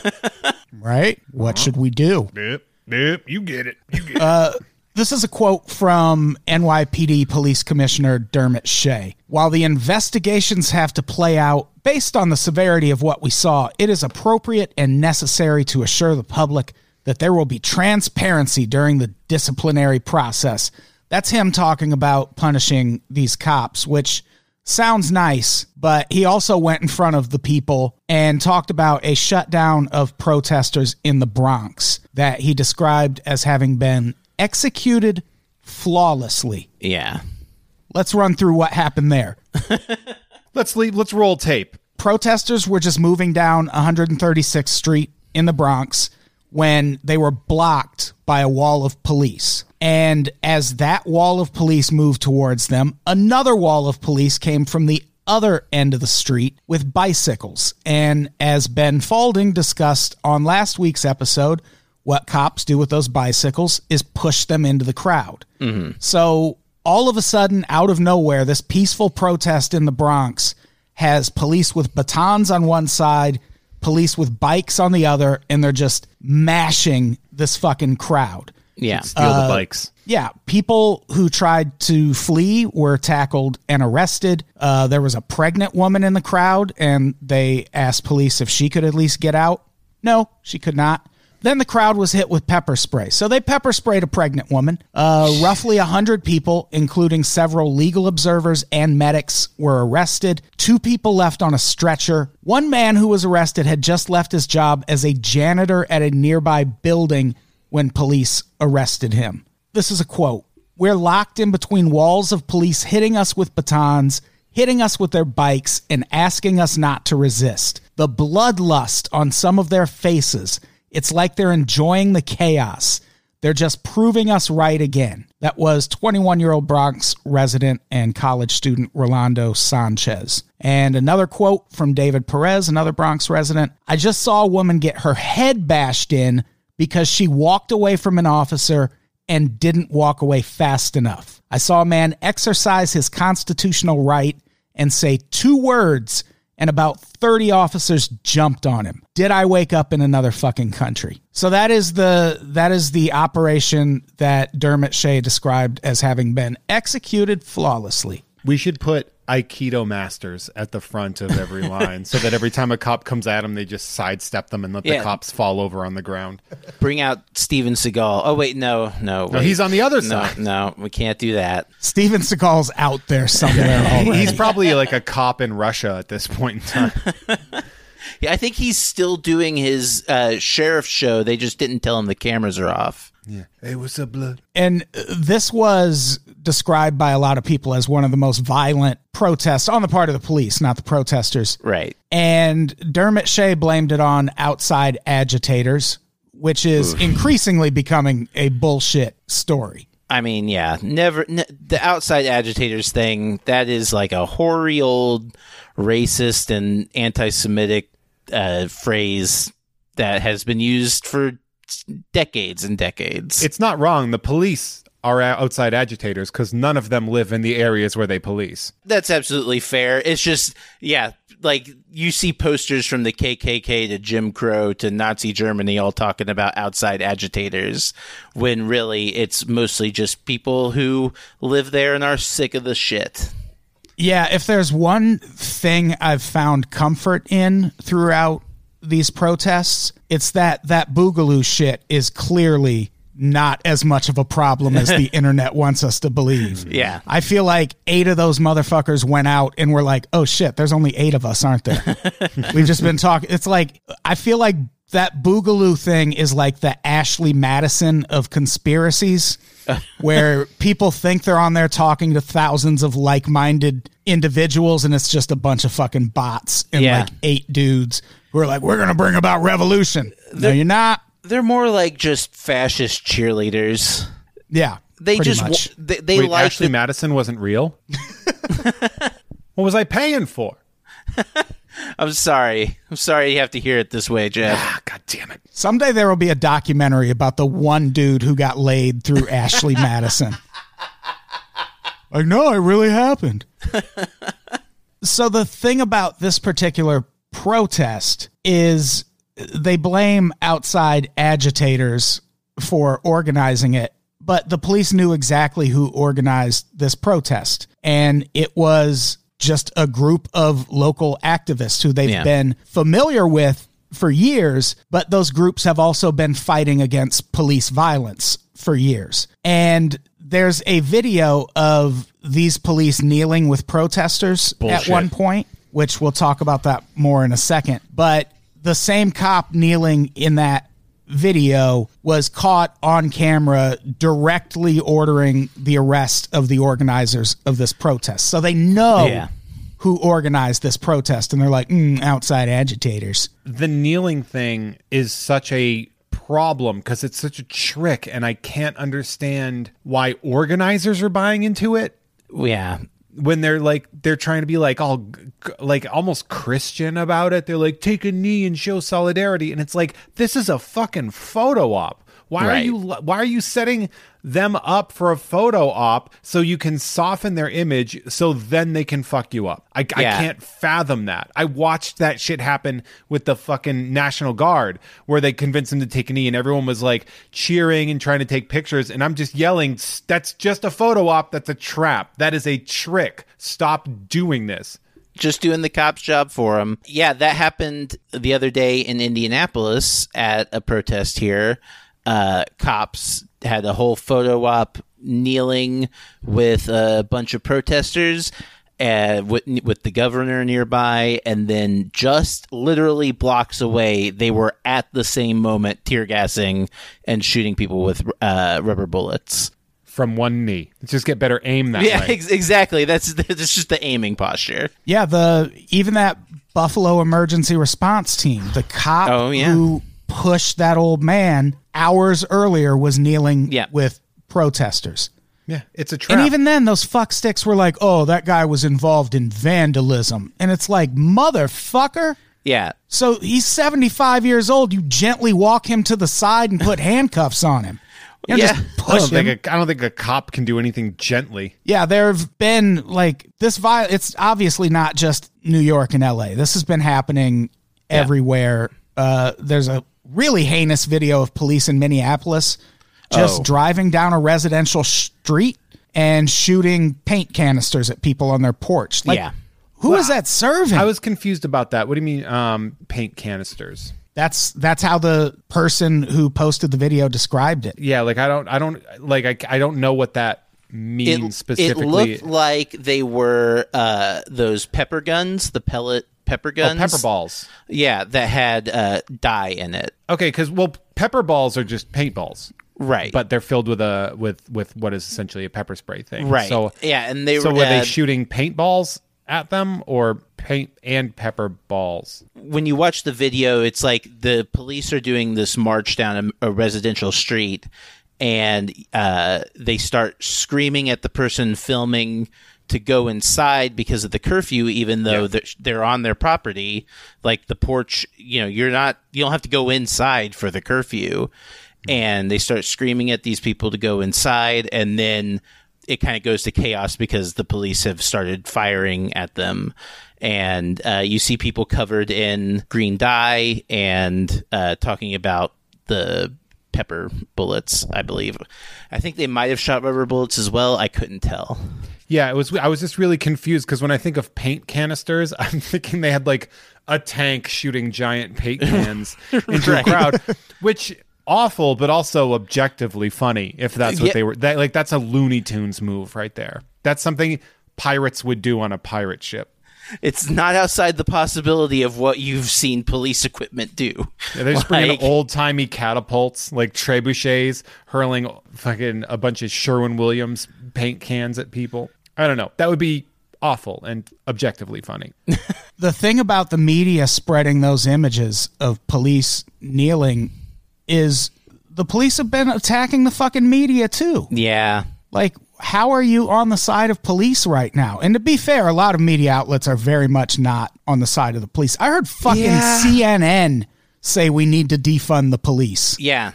Right? What uh-huh. should we do? Yep, yep, you get it. You get it. Uh, This is a quote from NYPD Police Commissioner Dermot Shea. While the investigations have to play out based on the severity of what we saw, it is appropriate and necessary to assure the public that there will be transparency during the disciplinary process. That's him talking about punishing these cops, which sounds nice, but he also went in front of the people and talked about a shutdown of protesters in the Bronx that he described as having been executed flawlessly. Yeah. Let's run through what happened there. Let's leave. Let's roll tape. Protesters were just moving down 136th Street in the Bronx when they were blocked by a wall of police. And as that wall of police moved towards them, another wall of police came from the other end of the street with bicycles. And as Ben Falding discussed on last week's episode, what cops do with those bicycles is push them into the crowd. So all of a sudden, out of nowhere, this peaceful protest in the Bronx has police with batons on one side, police with bikes on the other, and they're just mashing this fucking crowd. Yeah. Steal the bikes. Yeah, people who tried to flee were tackled and arrested. Uh, there was a pregnant woman in the crowd, and they asked police if she could at least get out. No, she could not. Then the crowd was hit with pepper spray. So they pepper sprayed a pregnant woman. Uh, roughly 100 people, including several legal observers and medics, were arrested. Two people left on a stretcher. One man who was arrested had just left his job as a janitor at a nearby building when police arrested him. This is a quote We're locked in between walls of police hitting us with batons, hitting us with their bikes, and asking us not to resist. The bloodlust on some of their faces. It's like they're enjoying the chaos. They're just proving us right again. That was 21 year old Bronx resident and college student Rolando Sanchez. And another quote from David Perez, another Bronx resident I just saw a woman get her head bashed in because she walked away from an officer and didn't walk away fast enough. I saw a man exercise his constitutional right and say two words, and about 30 officers jumped on him. Did I wake up in another fucking country? So that is the that is the operation that Dermot Shea described as having been executed flawlessly. We should put Aikido masters at the front of every line so that every time a cop comes at them, they just sidestep them and let Yeah. the cops fall over on the ground. Bring out Steven Seagal. Oh wait, no, no. No, wait. he's on the other No, side. no, we can't do that. Steven Seagal's out there somewhere already. He's probably like a cop in Russia at this point in time. Yeah, I think he's still doing his uh, sheriff show. They just didn't tell him the cameras are off. Yeah. Hey, what's up, blood? And this was described by a lot of people as one of the most violent protests on the part of the police, not the protesters. Right. And Dermot Shea blamed it on outside agitators, which is increasingly becoming a bullshit story. I mean, yeah, never n- the outside agitators thing. That is like a hoary old racist and anti-Semitic uh, phrase that has been used for decades and decades. It's not wrong. The police are outside agitators because none of them live in the areas where they police. That's absolutely fair. It's just, yeah, like you see posters from the KKK to Jim Crow to Nazi Germany all talking about outside agitators when really it's mostly just people who live there and are sick of the shit. Yeah, if there's one thing I've found comfort in throughout these protests, it's that that Boogaloo shit is clearly not as much of a problem as the internet wants us to believe. Yeah. I feel like eight of those motherfuckers went out and were like, oh shit, there's only eight of us, aren't there? We've just been talking. It's like, I feel like that Boogaloo thing is like the Ashley Madison of conspiracies, where people think they're on there talking to thousands of like minded individuals and it's just a bunch of fucking bots and Yeah. like eight dudes who are like, we're going to bring about revolution. No, you're not. They're more like just fascist cheerleaders. Yeah. They just, much. wa- they, they Wait, like Ashley the- Madison wasn't real. what was I paying for? I'm sorry. I'm sorry you have to hear it this way, Jeff. Ah, God damn it! Someday there will be a documentary about the one dude who got laid through Ashley Madison. Like, no, it really happened. so the thing about this particular protest is they blame outside agitators for organizing it, but the police knew exactly who organized this protest. And it was just a group of local activists who they've Yeah. been familiar with for years, but those groups have also been fighting against police violence for years. And there's a video of these police kneeling with protesters at one point, which we'll talk about that more in a second. But the same cop kneeling in that video was caught on camera directly ordering the arrest of the organizers of this protest. So they know Yeah. who organized this protest and they're like, mm, outside agitators. The kneeling thing is such a problem because it's such a trick, and I can't understand why organizers are buying into it. Yeah. When they're like they're trying to be like all like almost christian about it they're like take a knee and show solidarity. And it's like this is a fucking photo op why are you why are you setting them up for a photo op so you can soften their image so then they can fuck you up? I, I can't fathom that. I watched that shit happen with the fucking national guard where they convinced them to take a knee and everyone was like cheering and trying to take pictures and i'm just yelling that's just a photo op. That's a trap. That is a trick. Stop doing this. Just doing the cop's job for him. Yeah, that happened the other day in Indianapolis at a protest here. Uh, cops had a whole photo op kneeling with a bunch of protesters. Uh, with, with the governor nearby, and then just literally blocks away, they were at the same moment tear gassing and shooting people with uh, rubber bullets. from one knee just get better aim that Yeah, way ex- exactly. That's that's just the aiming posture. Yeah, the even that Buffalo emergency response team, the cop Oh, yeah. who pushed that old man hours earlier was kneeling Yeah. with protesters. yeah it's a trap And even then, those fuck sticks were like, "Oh, that guy was involved in vandalism," and it's like, motherfucker. Yeah, So he's seventy-five years old. You gently walk him to the side and put handcuffs on him. You don't Yeah. just I push don't, him. think a, I don't think a cop can do anything gently. Yeah, there have been like this. Vi- it's obviously not just New York and L.A. This has been happening everywhere. Uh, there's a really heinous video of police in Minneapolis just Oh. driving down a residential street and shooting paint canisters at people on their porch. Like, Yeah. who is that serving? I was confused about that. What do you mean, um, paint canisters? that's that's how the person who posted the video described it. Yeah, like I don't, I don't, like I, I don't know what that means it, it looked like they were uh, those pepper guns, the pellet pepper oh, guns. pepper balls. Yeah, that had uh, dye in it. Okay, because well, pepper balls are just paintballs, Right. but they're filled with a with with what is essentially a pepper spray thing. right. So, yeah, and they so were, were they uh, shooting paintballs at them or paint and pepper balls? when you watch the video, it's like the police are doing this march down a, a residential street, and uh, they start screaming at the person filming to go inside because of the curfew, even though Yeah. they're, they're on their property. Like the porch, you know, you're not, you don't have to go inside for the curfew. and they start screaming at these people to go inside, and then it kind of goes to chaos because the police have started firing at them. And uh, you see people covered in green dye and uh, talking about the pepper bullets, I believe. I think they might have shot rubber bullets as well. I couldn't tell. Yeah, it was. I was just really confused because when I think of paint canisters, I'm thinking they had like a tank shooting giant paint cans into a crowd, which awful, but also objectively funny. If that's what Yeah. they were, that like that's a Looney Tunes move right there. That's something pirates would do on a pirate ship. It's not outside the possibility of what you've seen police equipment do. Yeah, they just Like- old timey catapults like trebuchets, hurling fucking a bunch of Sherwin Williams paint cans at people. I don't know. That would be awful and objectively funny. the thing about the media spreading those images of police kneeling is the police have been attacking the fucking media too. Yeah. Like, how are you on the side of police right now? And to be fair, a lot of media outlets are very much not on the side of the police. I heard fucking Yeah. CNN say we need to defund the police. Yeah.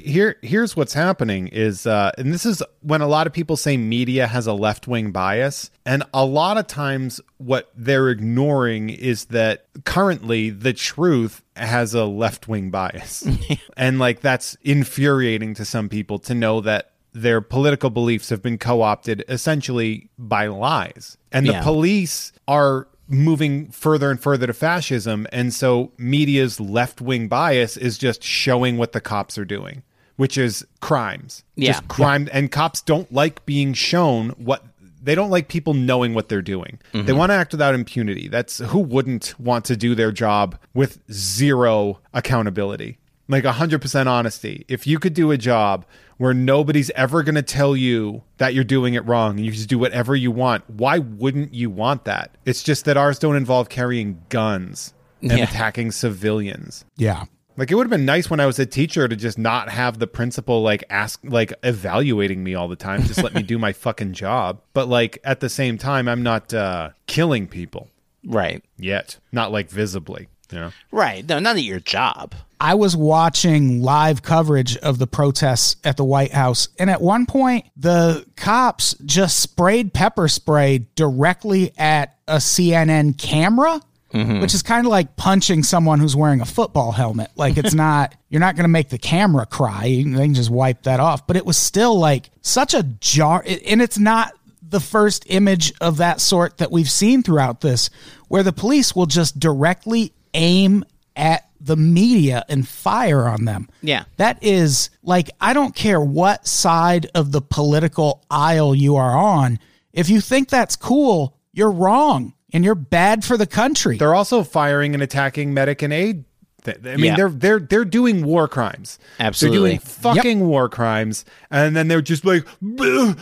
Here here's what's happening is uh and this is when a lot of people say media has a left-wing bias and a lot of times what they're ignoring is that currently the truth has a left-wing bias. And like that's infuriating to some people to know that their political beliefs have been co-opted essentially by lies. And the Yeah. police are moving further and further to fascism. And so media's left-wing bias is just showing what the cops are doing which is crimes. Yeah. just crime. And cops don't like being shown what they don't like people knowing what they're doing. They mm-hmm. want to act without impunity. That's who wouldn't want to do their job with zero accountability? Like 100% honesty. If you could do a job where nobody's ever going to tell you that you're doing it wrong and you just do whatever you want why wouldn't you want that it's just that ours don't involve carrying guns and Yeah. attacking civilians Yeah. like it would have been nice when I was a teacher to just not have the principal like ask like evaluating me all the time. Just let me do my fucking job. But like at the same time, I'm not uh, killing people Right. yet. Not like visibly. Yeah. Right. No, not at your job. I was watching live coverage of the protests at the White House, and at one point, the cops just sprayed pepper spray directly at a CNN camera, mm-hmm. which is kind of like punching someone who's wearing a football helmet. Like, it's not, you're not going to make the camera cry. They can just wipe that off. But it was still like such a jar, and it's not the first image of that sort that we've seen throughout this, where the police will just directly aim at the media and fire on them. Yeah. That is like, I don't care what side of the political aisle you are on. If you think that's cool, you're wrong and you're bad for the country. They're also firing and attacking medic and aid. I mean, Yeah. they're they're they're doing war crimes. Absolutely. they're doing fucking war crimes, and then they're just like, uh,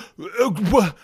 "Well,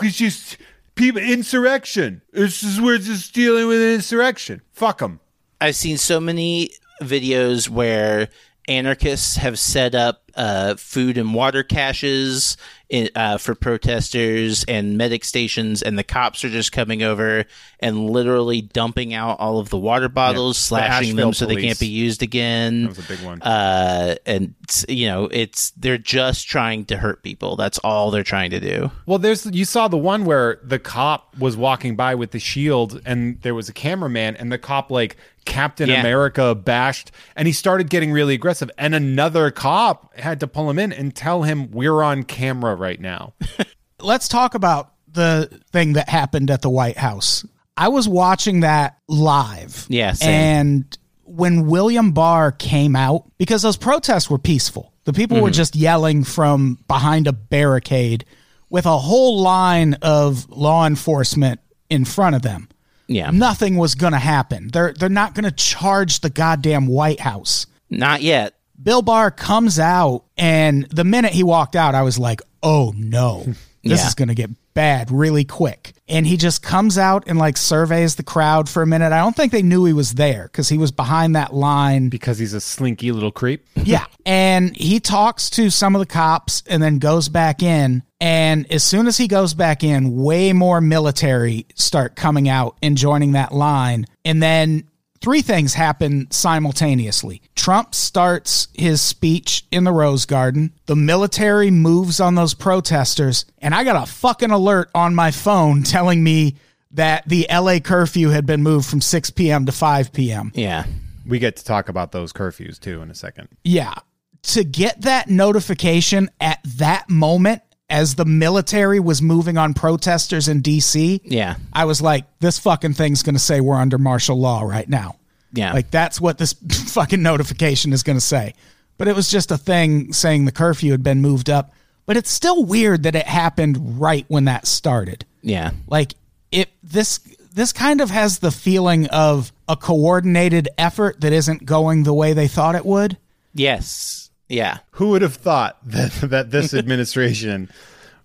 it's just people insurrection. This is we're just dealing with an insurrection. Fuck them. I've seen so many videos where anarchists have set up uh, food and water caches in, uh, for protesters and medic stations, and the cops are just coming over and literally dumping out all of the water bottles, the slashing them Asheville so they can't be used again. That was a big one. Uh, and it's- you know, it's they're just trying to hurt people. That's all they're trying to do. Well, there's you saw the one where the cop was walking by with the shield, and there was a cameraman, and the cop like Captain Yeah. America bashed, and he started getting really aggressive, and another cop had to pull him in and tell him we're on camera right now. Let's talk about the thing that happened at the White House. I was watching that live. Yeah. And when William Barr came out, because those protests were peaceful, the people Mm-hmm. were just yelling from behind a barricade with a whole line of law enforcement in front of them. Yeah, Nothing was going to happen. They're they're not going to charge the goddamn White House. not yet. Bill Barr comes out, and the minute he walked out, I was like, oh no, this Yeah. is going to get bad really quick. And he just comes out and like surveys the crowd for a minute. I don't think they knew he was there because he was behind that line. because he's a slinky little creep. Yeah. And he talks to some of the cops and then goes back in. And as soon as he goes back in, way more military start coming out and joining that line. And then three things happen simultaneously. Trump starts his speech in the Rose Garden. The military moves on those protesters, and I got a fucking alert on my phone telling me that the LA curfew had been moved from 6 p.m. to 5 p.m. Yeah. We get to talk about those curfews too in a second. Yeah. To get that notification at that moment as the military was moving on protesters in DC, Yeah. I was like, this fucking thing's going to say we're under martial law right now. Yeah. Like that's what this fucking notification is going to say. But it was just a thing saying the curfew had been moved up. But it's still weird that it happened right when that started. yeah. Like it this this kind of has the feeling of a coordinated effort that isn't going the way they thought it would. Yes. Yeah. Who would have thought that that this administration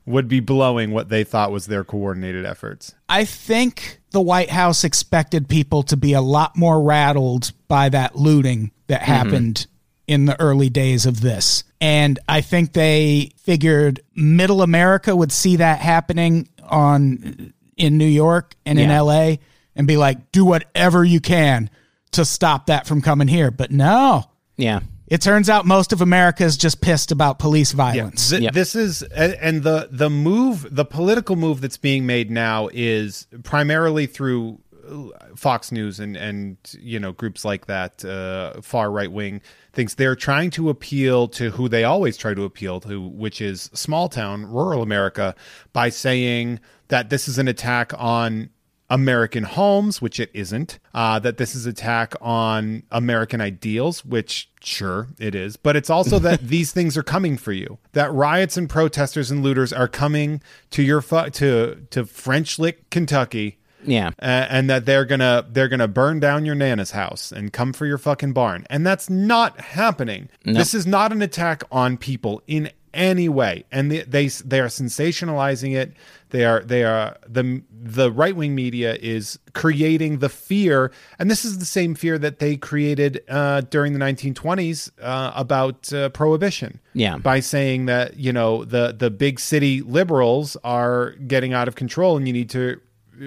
would be blowing what they thought was their coordinated efforts? I think the White House expected people to be a lot more rattled by that looting that mm-hmm. happened in the early days of this. And I think they figured middle America would see that happening on in New York and in LA and be like, do whatever you can to stop that from coming here. But no. Yeah. It turns out most of America is just pissed about police violence. Th- Yep. This is and and the the move, the political move that's being made now is primarily through uh, Fox News and and you know groups like that, uh, far right wing thinks They're trying to appeal to who they always try to appeal to, which is small town, rural America, by saying that this is an attack on American homes, which it isn't. Uh, that this is attack on American ideals, which sure it is. But it's also that these things are coming for you. That riots and protesters and looters are coming to your fu- to to French Lick, Kentucky, Yeah. uh, and that they're gonna they're gonna burn down your nana's house and come for your fucking barn, and that's not happening. This is not an attack on people in any way, and they they, they are sensationalizing it. They are they are the the right wing media is creating the fear, and this is the same fear that they created uh, during the 1920s uh, about uh, prohibition Yeah. by saying that you know the the big city liberals are getting out of control and you need to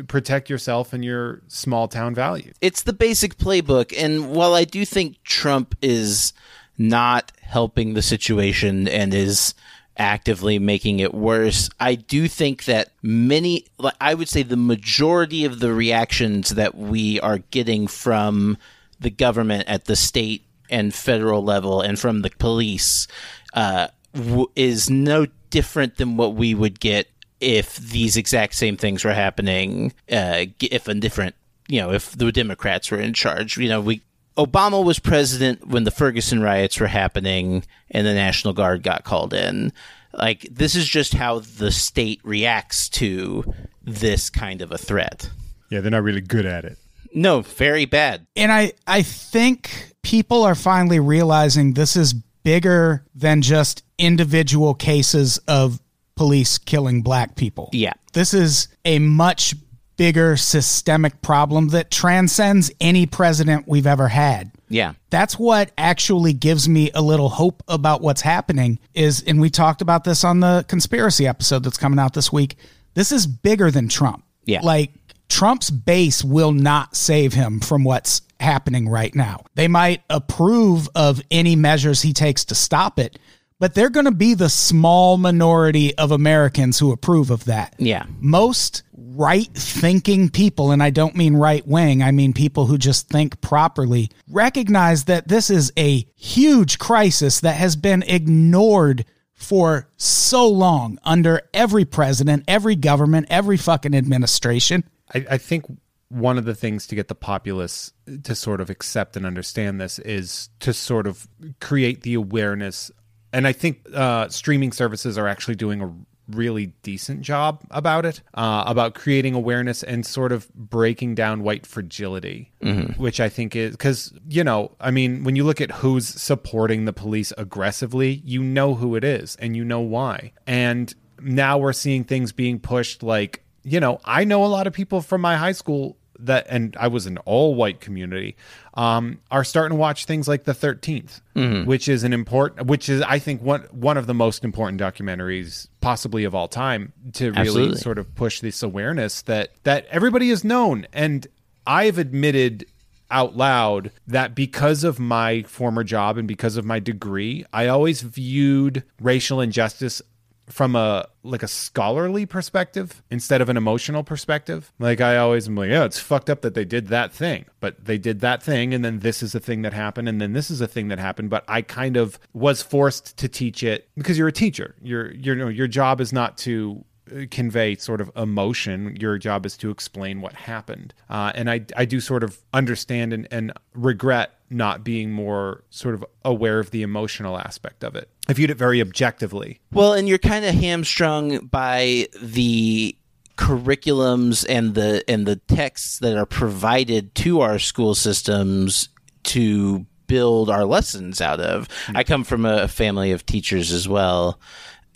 protect yourself and your small town values. it's the basic playbook. And while I do think Trump is not helping the situation and is actively making it worse, I do think that many, I would say the majority of the reactions that we are getting from the government at the state and federal level and from the police uh, w- is no different than what we would get if these exact same things were happening, uh, if a different, you know, if the Democrats were in charge. You know, we Obama was president when the Ferguson riots were happening and the National Guard got called in. Like this is just how the state reacts to this kind of a threat. Yeah, they're not really good at it. No, very bad. And I, I think people are finally realizing this is bigger than just individual cases of police killing black people. Yeah. This is a much bigger systemic problem that transcends any president we've ever had. Yeah. That's what actually gives me a little hope about what's happening is and we talked about this on the conspiracy episode that's coming out this week. This is bigger than Trump. Yeah. Like Trump's base will not save him from what's happening right now. They might approve of any measures he takes to stop it, but they're going to be the small minority of Americans who approve of that Yeah. most right thinking people, and I don't mean right wing, I mean people who just think properly, recognize that this is a huge crisis that has been ignored for so long under every president, every government, every fucking administration. I, I think one of the things to get the populace to sort of accept and understand this is to sort of create the awareness. And I think uh, streaming services are actually doing a really decent job about it, uh, about creating awareness and sort of breaking down white fragility, which I think is because, you know, I mean, when you look at who's supporting the police aggressively, you know who it is and you know why. And now we're seeing things being pushed like, you know, I know a lot of people from my high school that, and I was an all white community, um, are starting to watch things like The 13th, which is an important, which is, I think, one, one of the most important documentaries possibly of all time to really Absolutely. sort of push this awareness that, that everybody is known. And I've admitted out loud that because of my former job and because of my degree, I always viewed racial injustice from a like a scholarly perspective instead of an emotional perspective. Like I always am like, yeah, it's fucked up that they did that thing, but they did that thing, and then this is a thing that happened, and then this is a thing that happened. But I kind of was forced to teach it because you're a teacher. Your your you know, your job is not to uh, convey sort of emotion. Your job is to explain what happened. Uh, and I, I do sort of understand and, and regret not being more sort of aware of the emotional aspect of it. I viewed it very objectively. Well, and you're kind of hamstrung by the curriculums and the and the texts that are provided to our school systems to build our lessons out of. I come from a family of teachers as well.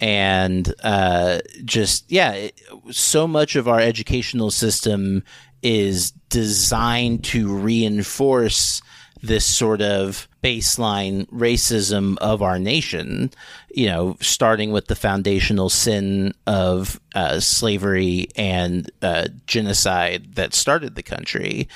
And uh, just, yeah, it, so much of our educational system is designed to reinforce this sort of baseline racism of our nation, you know, starting with the foundational sin of uh, slavery and uh, genocide that started the country.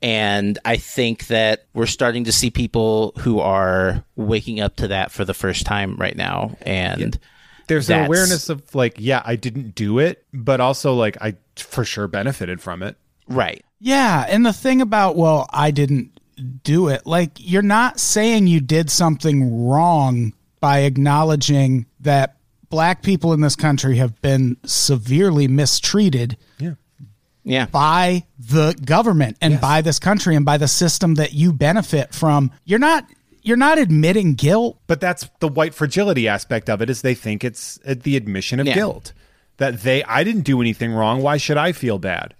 And I think that we're starting to see people who are waking up to that for the first time right now. And There's an awareness of like, yeah, I didn't do it, but also like I for sure benefited from it. right. Yeah, and the thing about well, I didn't do it. Like you're not saying you did something wrong by acknowledging that black people in this country have been severely mistreated Yeah. Yeah. by the government and by this country and by the system that you benefit from. You're not you're not admitting guilt. But that's the white fragility aspect of it is they think it's uh, the admission of Yeah. guilt. That they I didn't do anything wrong, why should I feel bad?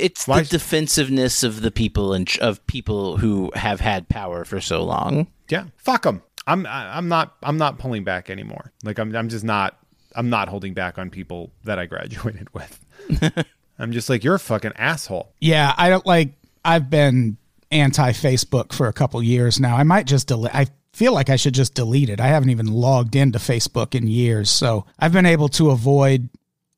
It's Why- the defensiveness of the people and of people who have had power for so long. Yeah, fuck them. I'm I- I'm not I'm not pulling back anymore. Like I'm I'm just not I'm not holding back on people that I graduated with. I'm just like you're a fucking asshole. Yeah, I don't like I've been anti Facebook for a couple years now. I might just delete I feel like I should just delete it. I haven't even logged into Facebook in years. So I've been able to avoid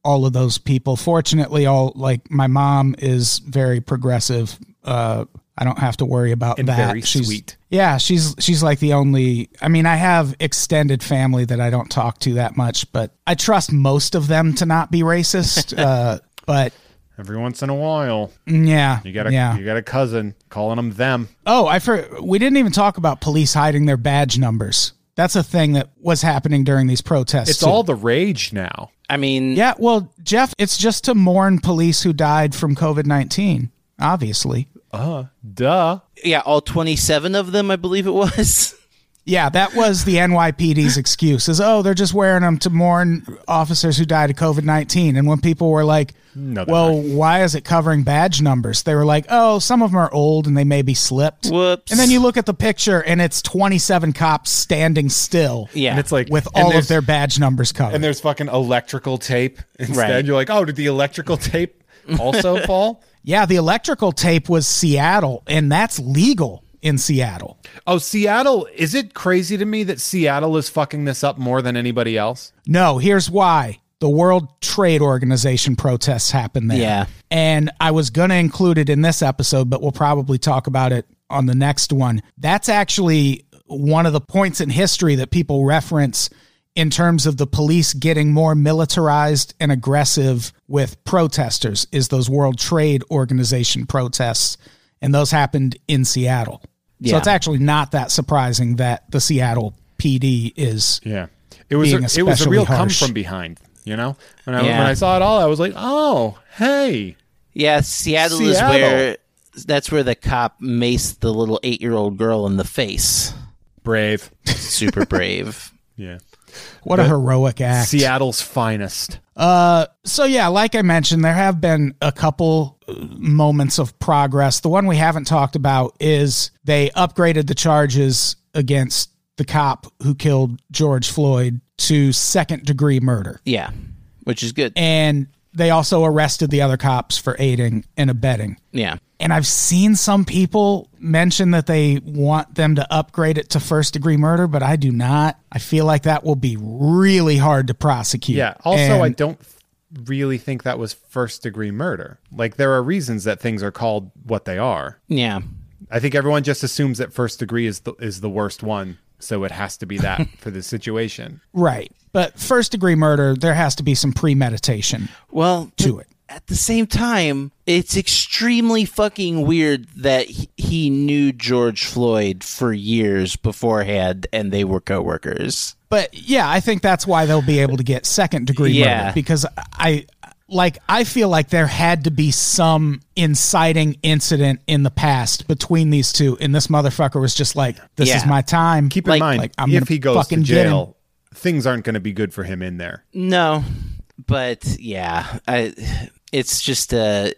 all of those people. Fortunately, all like my mom is very progressive. Uh I don't have to worry about And that. very she's, sweet. Yeah, she's she's like the only I mean, I have extended family that I don't talk to that much, but I trust most of them to not be racist. uh but Every once in a while, yeah. you got a yeah. you got a cousin calling them them. Oh, I for we didn't even talk about police hiding their badge numbers. That's a thing that was happening during these protests. It's too. all the rage now. I mean, Yeah, well, Jeff, it's just to mourn police who died from COVID nineteen. Obviously, Uh, duh. yeah, all 27 of them, I believe it was. yeah, that was the NYPD's excuse. Is oh, they're just wearing them to mourn officers who died of COVID nineteen. And when people were like, No, they're "Well, why is it covering badge numbers?" They were like, "Oh, some of them are old and they may be slipped." Whoops. And then you look at the picture, and it's twenty seven cops standing still. yeah. And it's like with all of their badge numbers covered. and there's fucking electrical tape instead. Right. You're like, oh, did the electrical tape also fall? Yeah, the electrical tape was Seattle, and that's legal in Seattle. Oh, Seattle. Is it crazy to me that Seattle is fucking this up more than anybody else? No, here's why. The World Trade Organization protests happened there. Yeah. And I was going to include it in this episode, but we'll probably talk about it on the next one. That's actually one of the points in history that people reference in terms of the police getting more militarized and aggressive with protesters is those World Trade Organization protests and those happened in Seattle. So it's actually not that surprising that the Seattle PD is Yeah. It was Being a, it was a especially real come from behind, you know? When I Yeah. when I saw it all, I was like, "Oh, hey." yeah, Seattle, is where that's where the cop maced the little eight year old girl in the face. Brave. Super brave. Yeah. What a heroic act. Seattle's finest. Uh, so yeah, like I mentioned, there have been a couple uh, moments of progress. The one we haven't talked about is they upgraded the charges against the cop who killed George Floyd to second degree murder. Yeah, which is good. And they also arrested the other cops for aiding and abetting. Yeah. And I've seen some people mention that they want them to upgrade it to first degree murder, but I do not. I feel like that will be really hard to prosecute. Yeah. Also, I don't really think that was first degree murder. Like there are reasons that things are called what they are. Yeah. I think everyone just assumes that first degree is the is the worst one, so it has to be that for this situation. Right. But first degree murder, there has to be some premeditation Well, to but it. At the same time, it's extremely fucking weird that he, he knew George Floyd for years beforehand and they were coworkers. But yeah, I think that's why they'll be able to get second degree Yeah. murder because I like I feel like there had to be some inciting incident in the past between these two and this motherfucker was just like this is my time. Keep in Like- mind, like, I'm if he goes to fucking jail, things aren't going to be good for him in there. No, but yeah, I, it's just uh,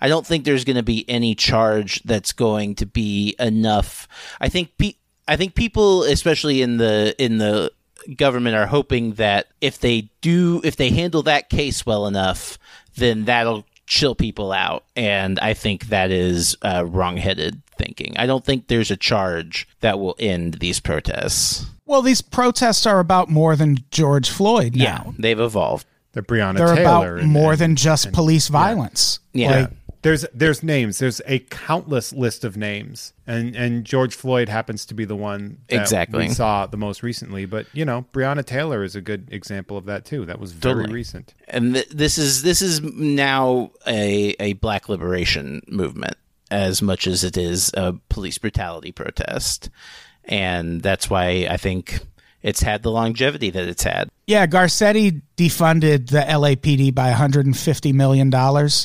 I don't think there's going to be any charge that's going to be enough. I think pe- I think people, especially in the in the government, are hoping that if they do, if they handle that case well enough, then that'll chill people out. And I think that is uh, wrongheaded thinking. I don't think there's a charge that will end these protests. Well, these protests are about more than George Floyd now. they've evolved. The Breonna They're Taylor about and- more and- than just police violence. Yeah. Like, There's there's names. There's a countless list of names, and and George Floyd happens to be the one that Exactly. we saw the most recently. But you know, Breonna Taylor is a good example of that too. That was very Totally. recent. and th- this is this is now a a black liberation movement as much as it is a police brutality protest, and that's why I think it's had the longevity that it's had. Yeah, Garcetti defunded the LAPD by $150 million,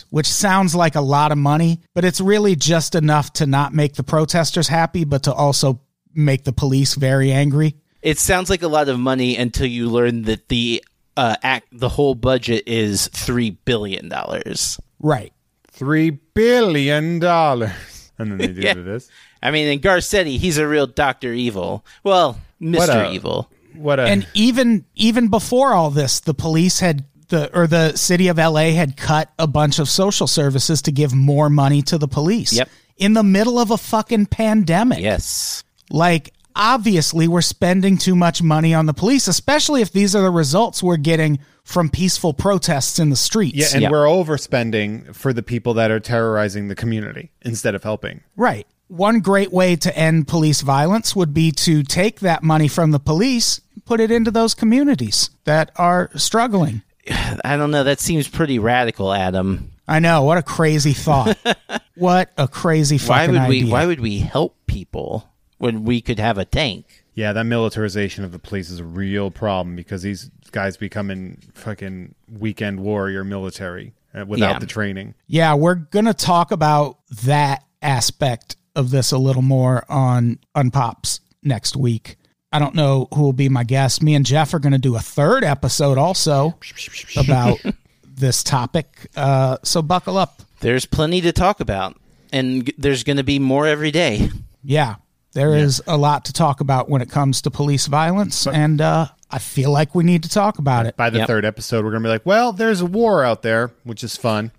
which sounds like a lot of money, but it's really just enough to not make the protesters happy, but to also make the police very angry. It sounds like a lot of money until you learn that the uh, act the whole budget is three billion dollars. Right. Three billion dollars, and then they do Yeah. this. I mean, in Garcetti, he's a real Doctor Evil. Well, Mister a- Evil. What a And even even before all this, the police had the or the city of LA had cut a bunch of social services to give more money to the police. Yep. In the middle of a fucking pandemic. Yes. Like, obviously, we're spending too much money on the police, especially if these are the results we're getting from peaceful protests in the streets. yeah, and Yeah. we're overspending for the people that are terrorizing the community instead of helping. right. One great way to end police violence would be to take that money from the police and put it into those communities that are struggling. I don't know. That seems pretty radical, Adam. I know. What a crazy thought. what a crazy Why fucking would idea. we? Why would we help people when we could have a tank? Yeah, that militarization of the police is a real problem because these guys becoming fucking weekend warrior military uh, without Yeah. the training. Yeah, we're going to talk about that aspect of this a little more on Unpops next week. I don't know who will be my guest. Me and Jeff are going to do a third episode also about this topic. Uh, so buckle up. There's plenty to talk about, and there's going to be more every day. Yeah, there is a lot to talk about when it comes to police violence, and uh, I feel like we need to talk about it. By the Yep. third episode, we're gonna be like, well, there's a war out there, which is fun.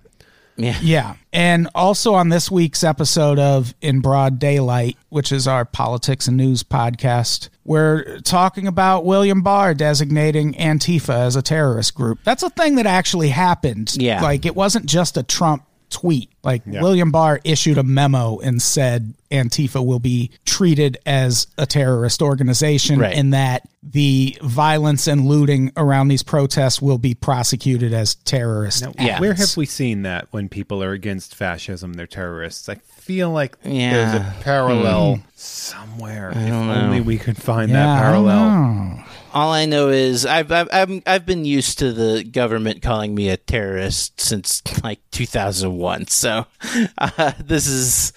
Yeah. Yeah. And also on this week's episode of In Broad Daylight, which is our politics and news podcast, we're talking about William Barr designating Antifa as a terrorist group. That's a thing that actually happened. Yeah. Like it wasn't just a Trump tweet. Like William Barr issued a memo and said Antifa will be treated as a terrorist organization Right. and that the violence and looting around these protests will be prosecuted as terrorist Yeah. Where have we seen that when people are against fascism, they're terrorists? I feel like Yeah. there's a hmm. parallel somewhere. If only we could find Yeah, that parallel. All I know is I've I've I've, I've been used to the government calling me a terrorist since like 2001. So uh, this is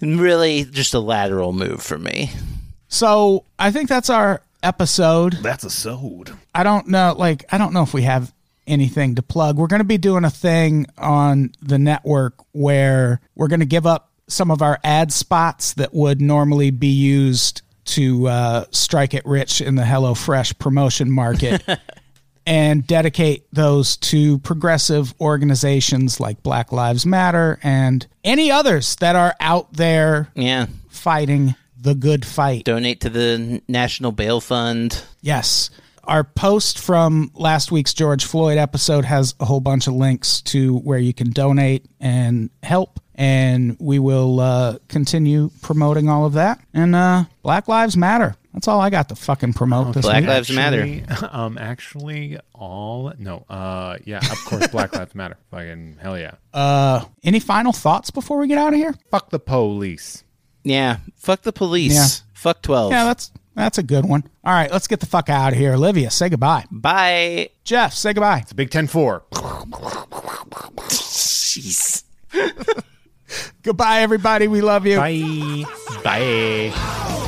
really just a lateral move for me. So I think that's our episode. That's a sode. I don't know, like I don't know if we have anything to plug. We're going to be doing a thing on the network where we're going to give up some of our ad spots that would normally be used to uh, strike it rich in the HelloFresh promotion market. And dedicate those to progressive organizations like Black Lives Matter and any others that are out there Yeah. fighting the good fight. Donate to the National Bail Fund. Yes. Our post from last week's George Floyd episode has a whole bunch of links to where you can donate and help. and we will uh, continue promoting all of that. And uh, Black Lives Matter. That's all I got to fucking promote this Black week. Lives Matter. Actually- Um, actually, all no, uh, yeah, of course, Black Lives Matter. Fucking hell yeah. Uh, any final thoughts before we get out of here? Fuck the police. Yeah. Fuck the police. Yeah. Fuck 12. Yeah, that's that's a good one. All right, let's get the fuck out of here. Olivia, say goodbye. Bye. Jeff, say goodbye. It's a Big Ten Four. Jeez. Goodbye, everybody. We love you. Bye. Bye.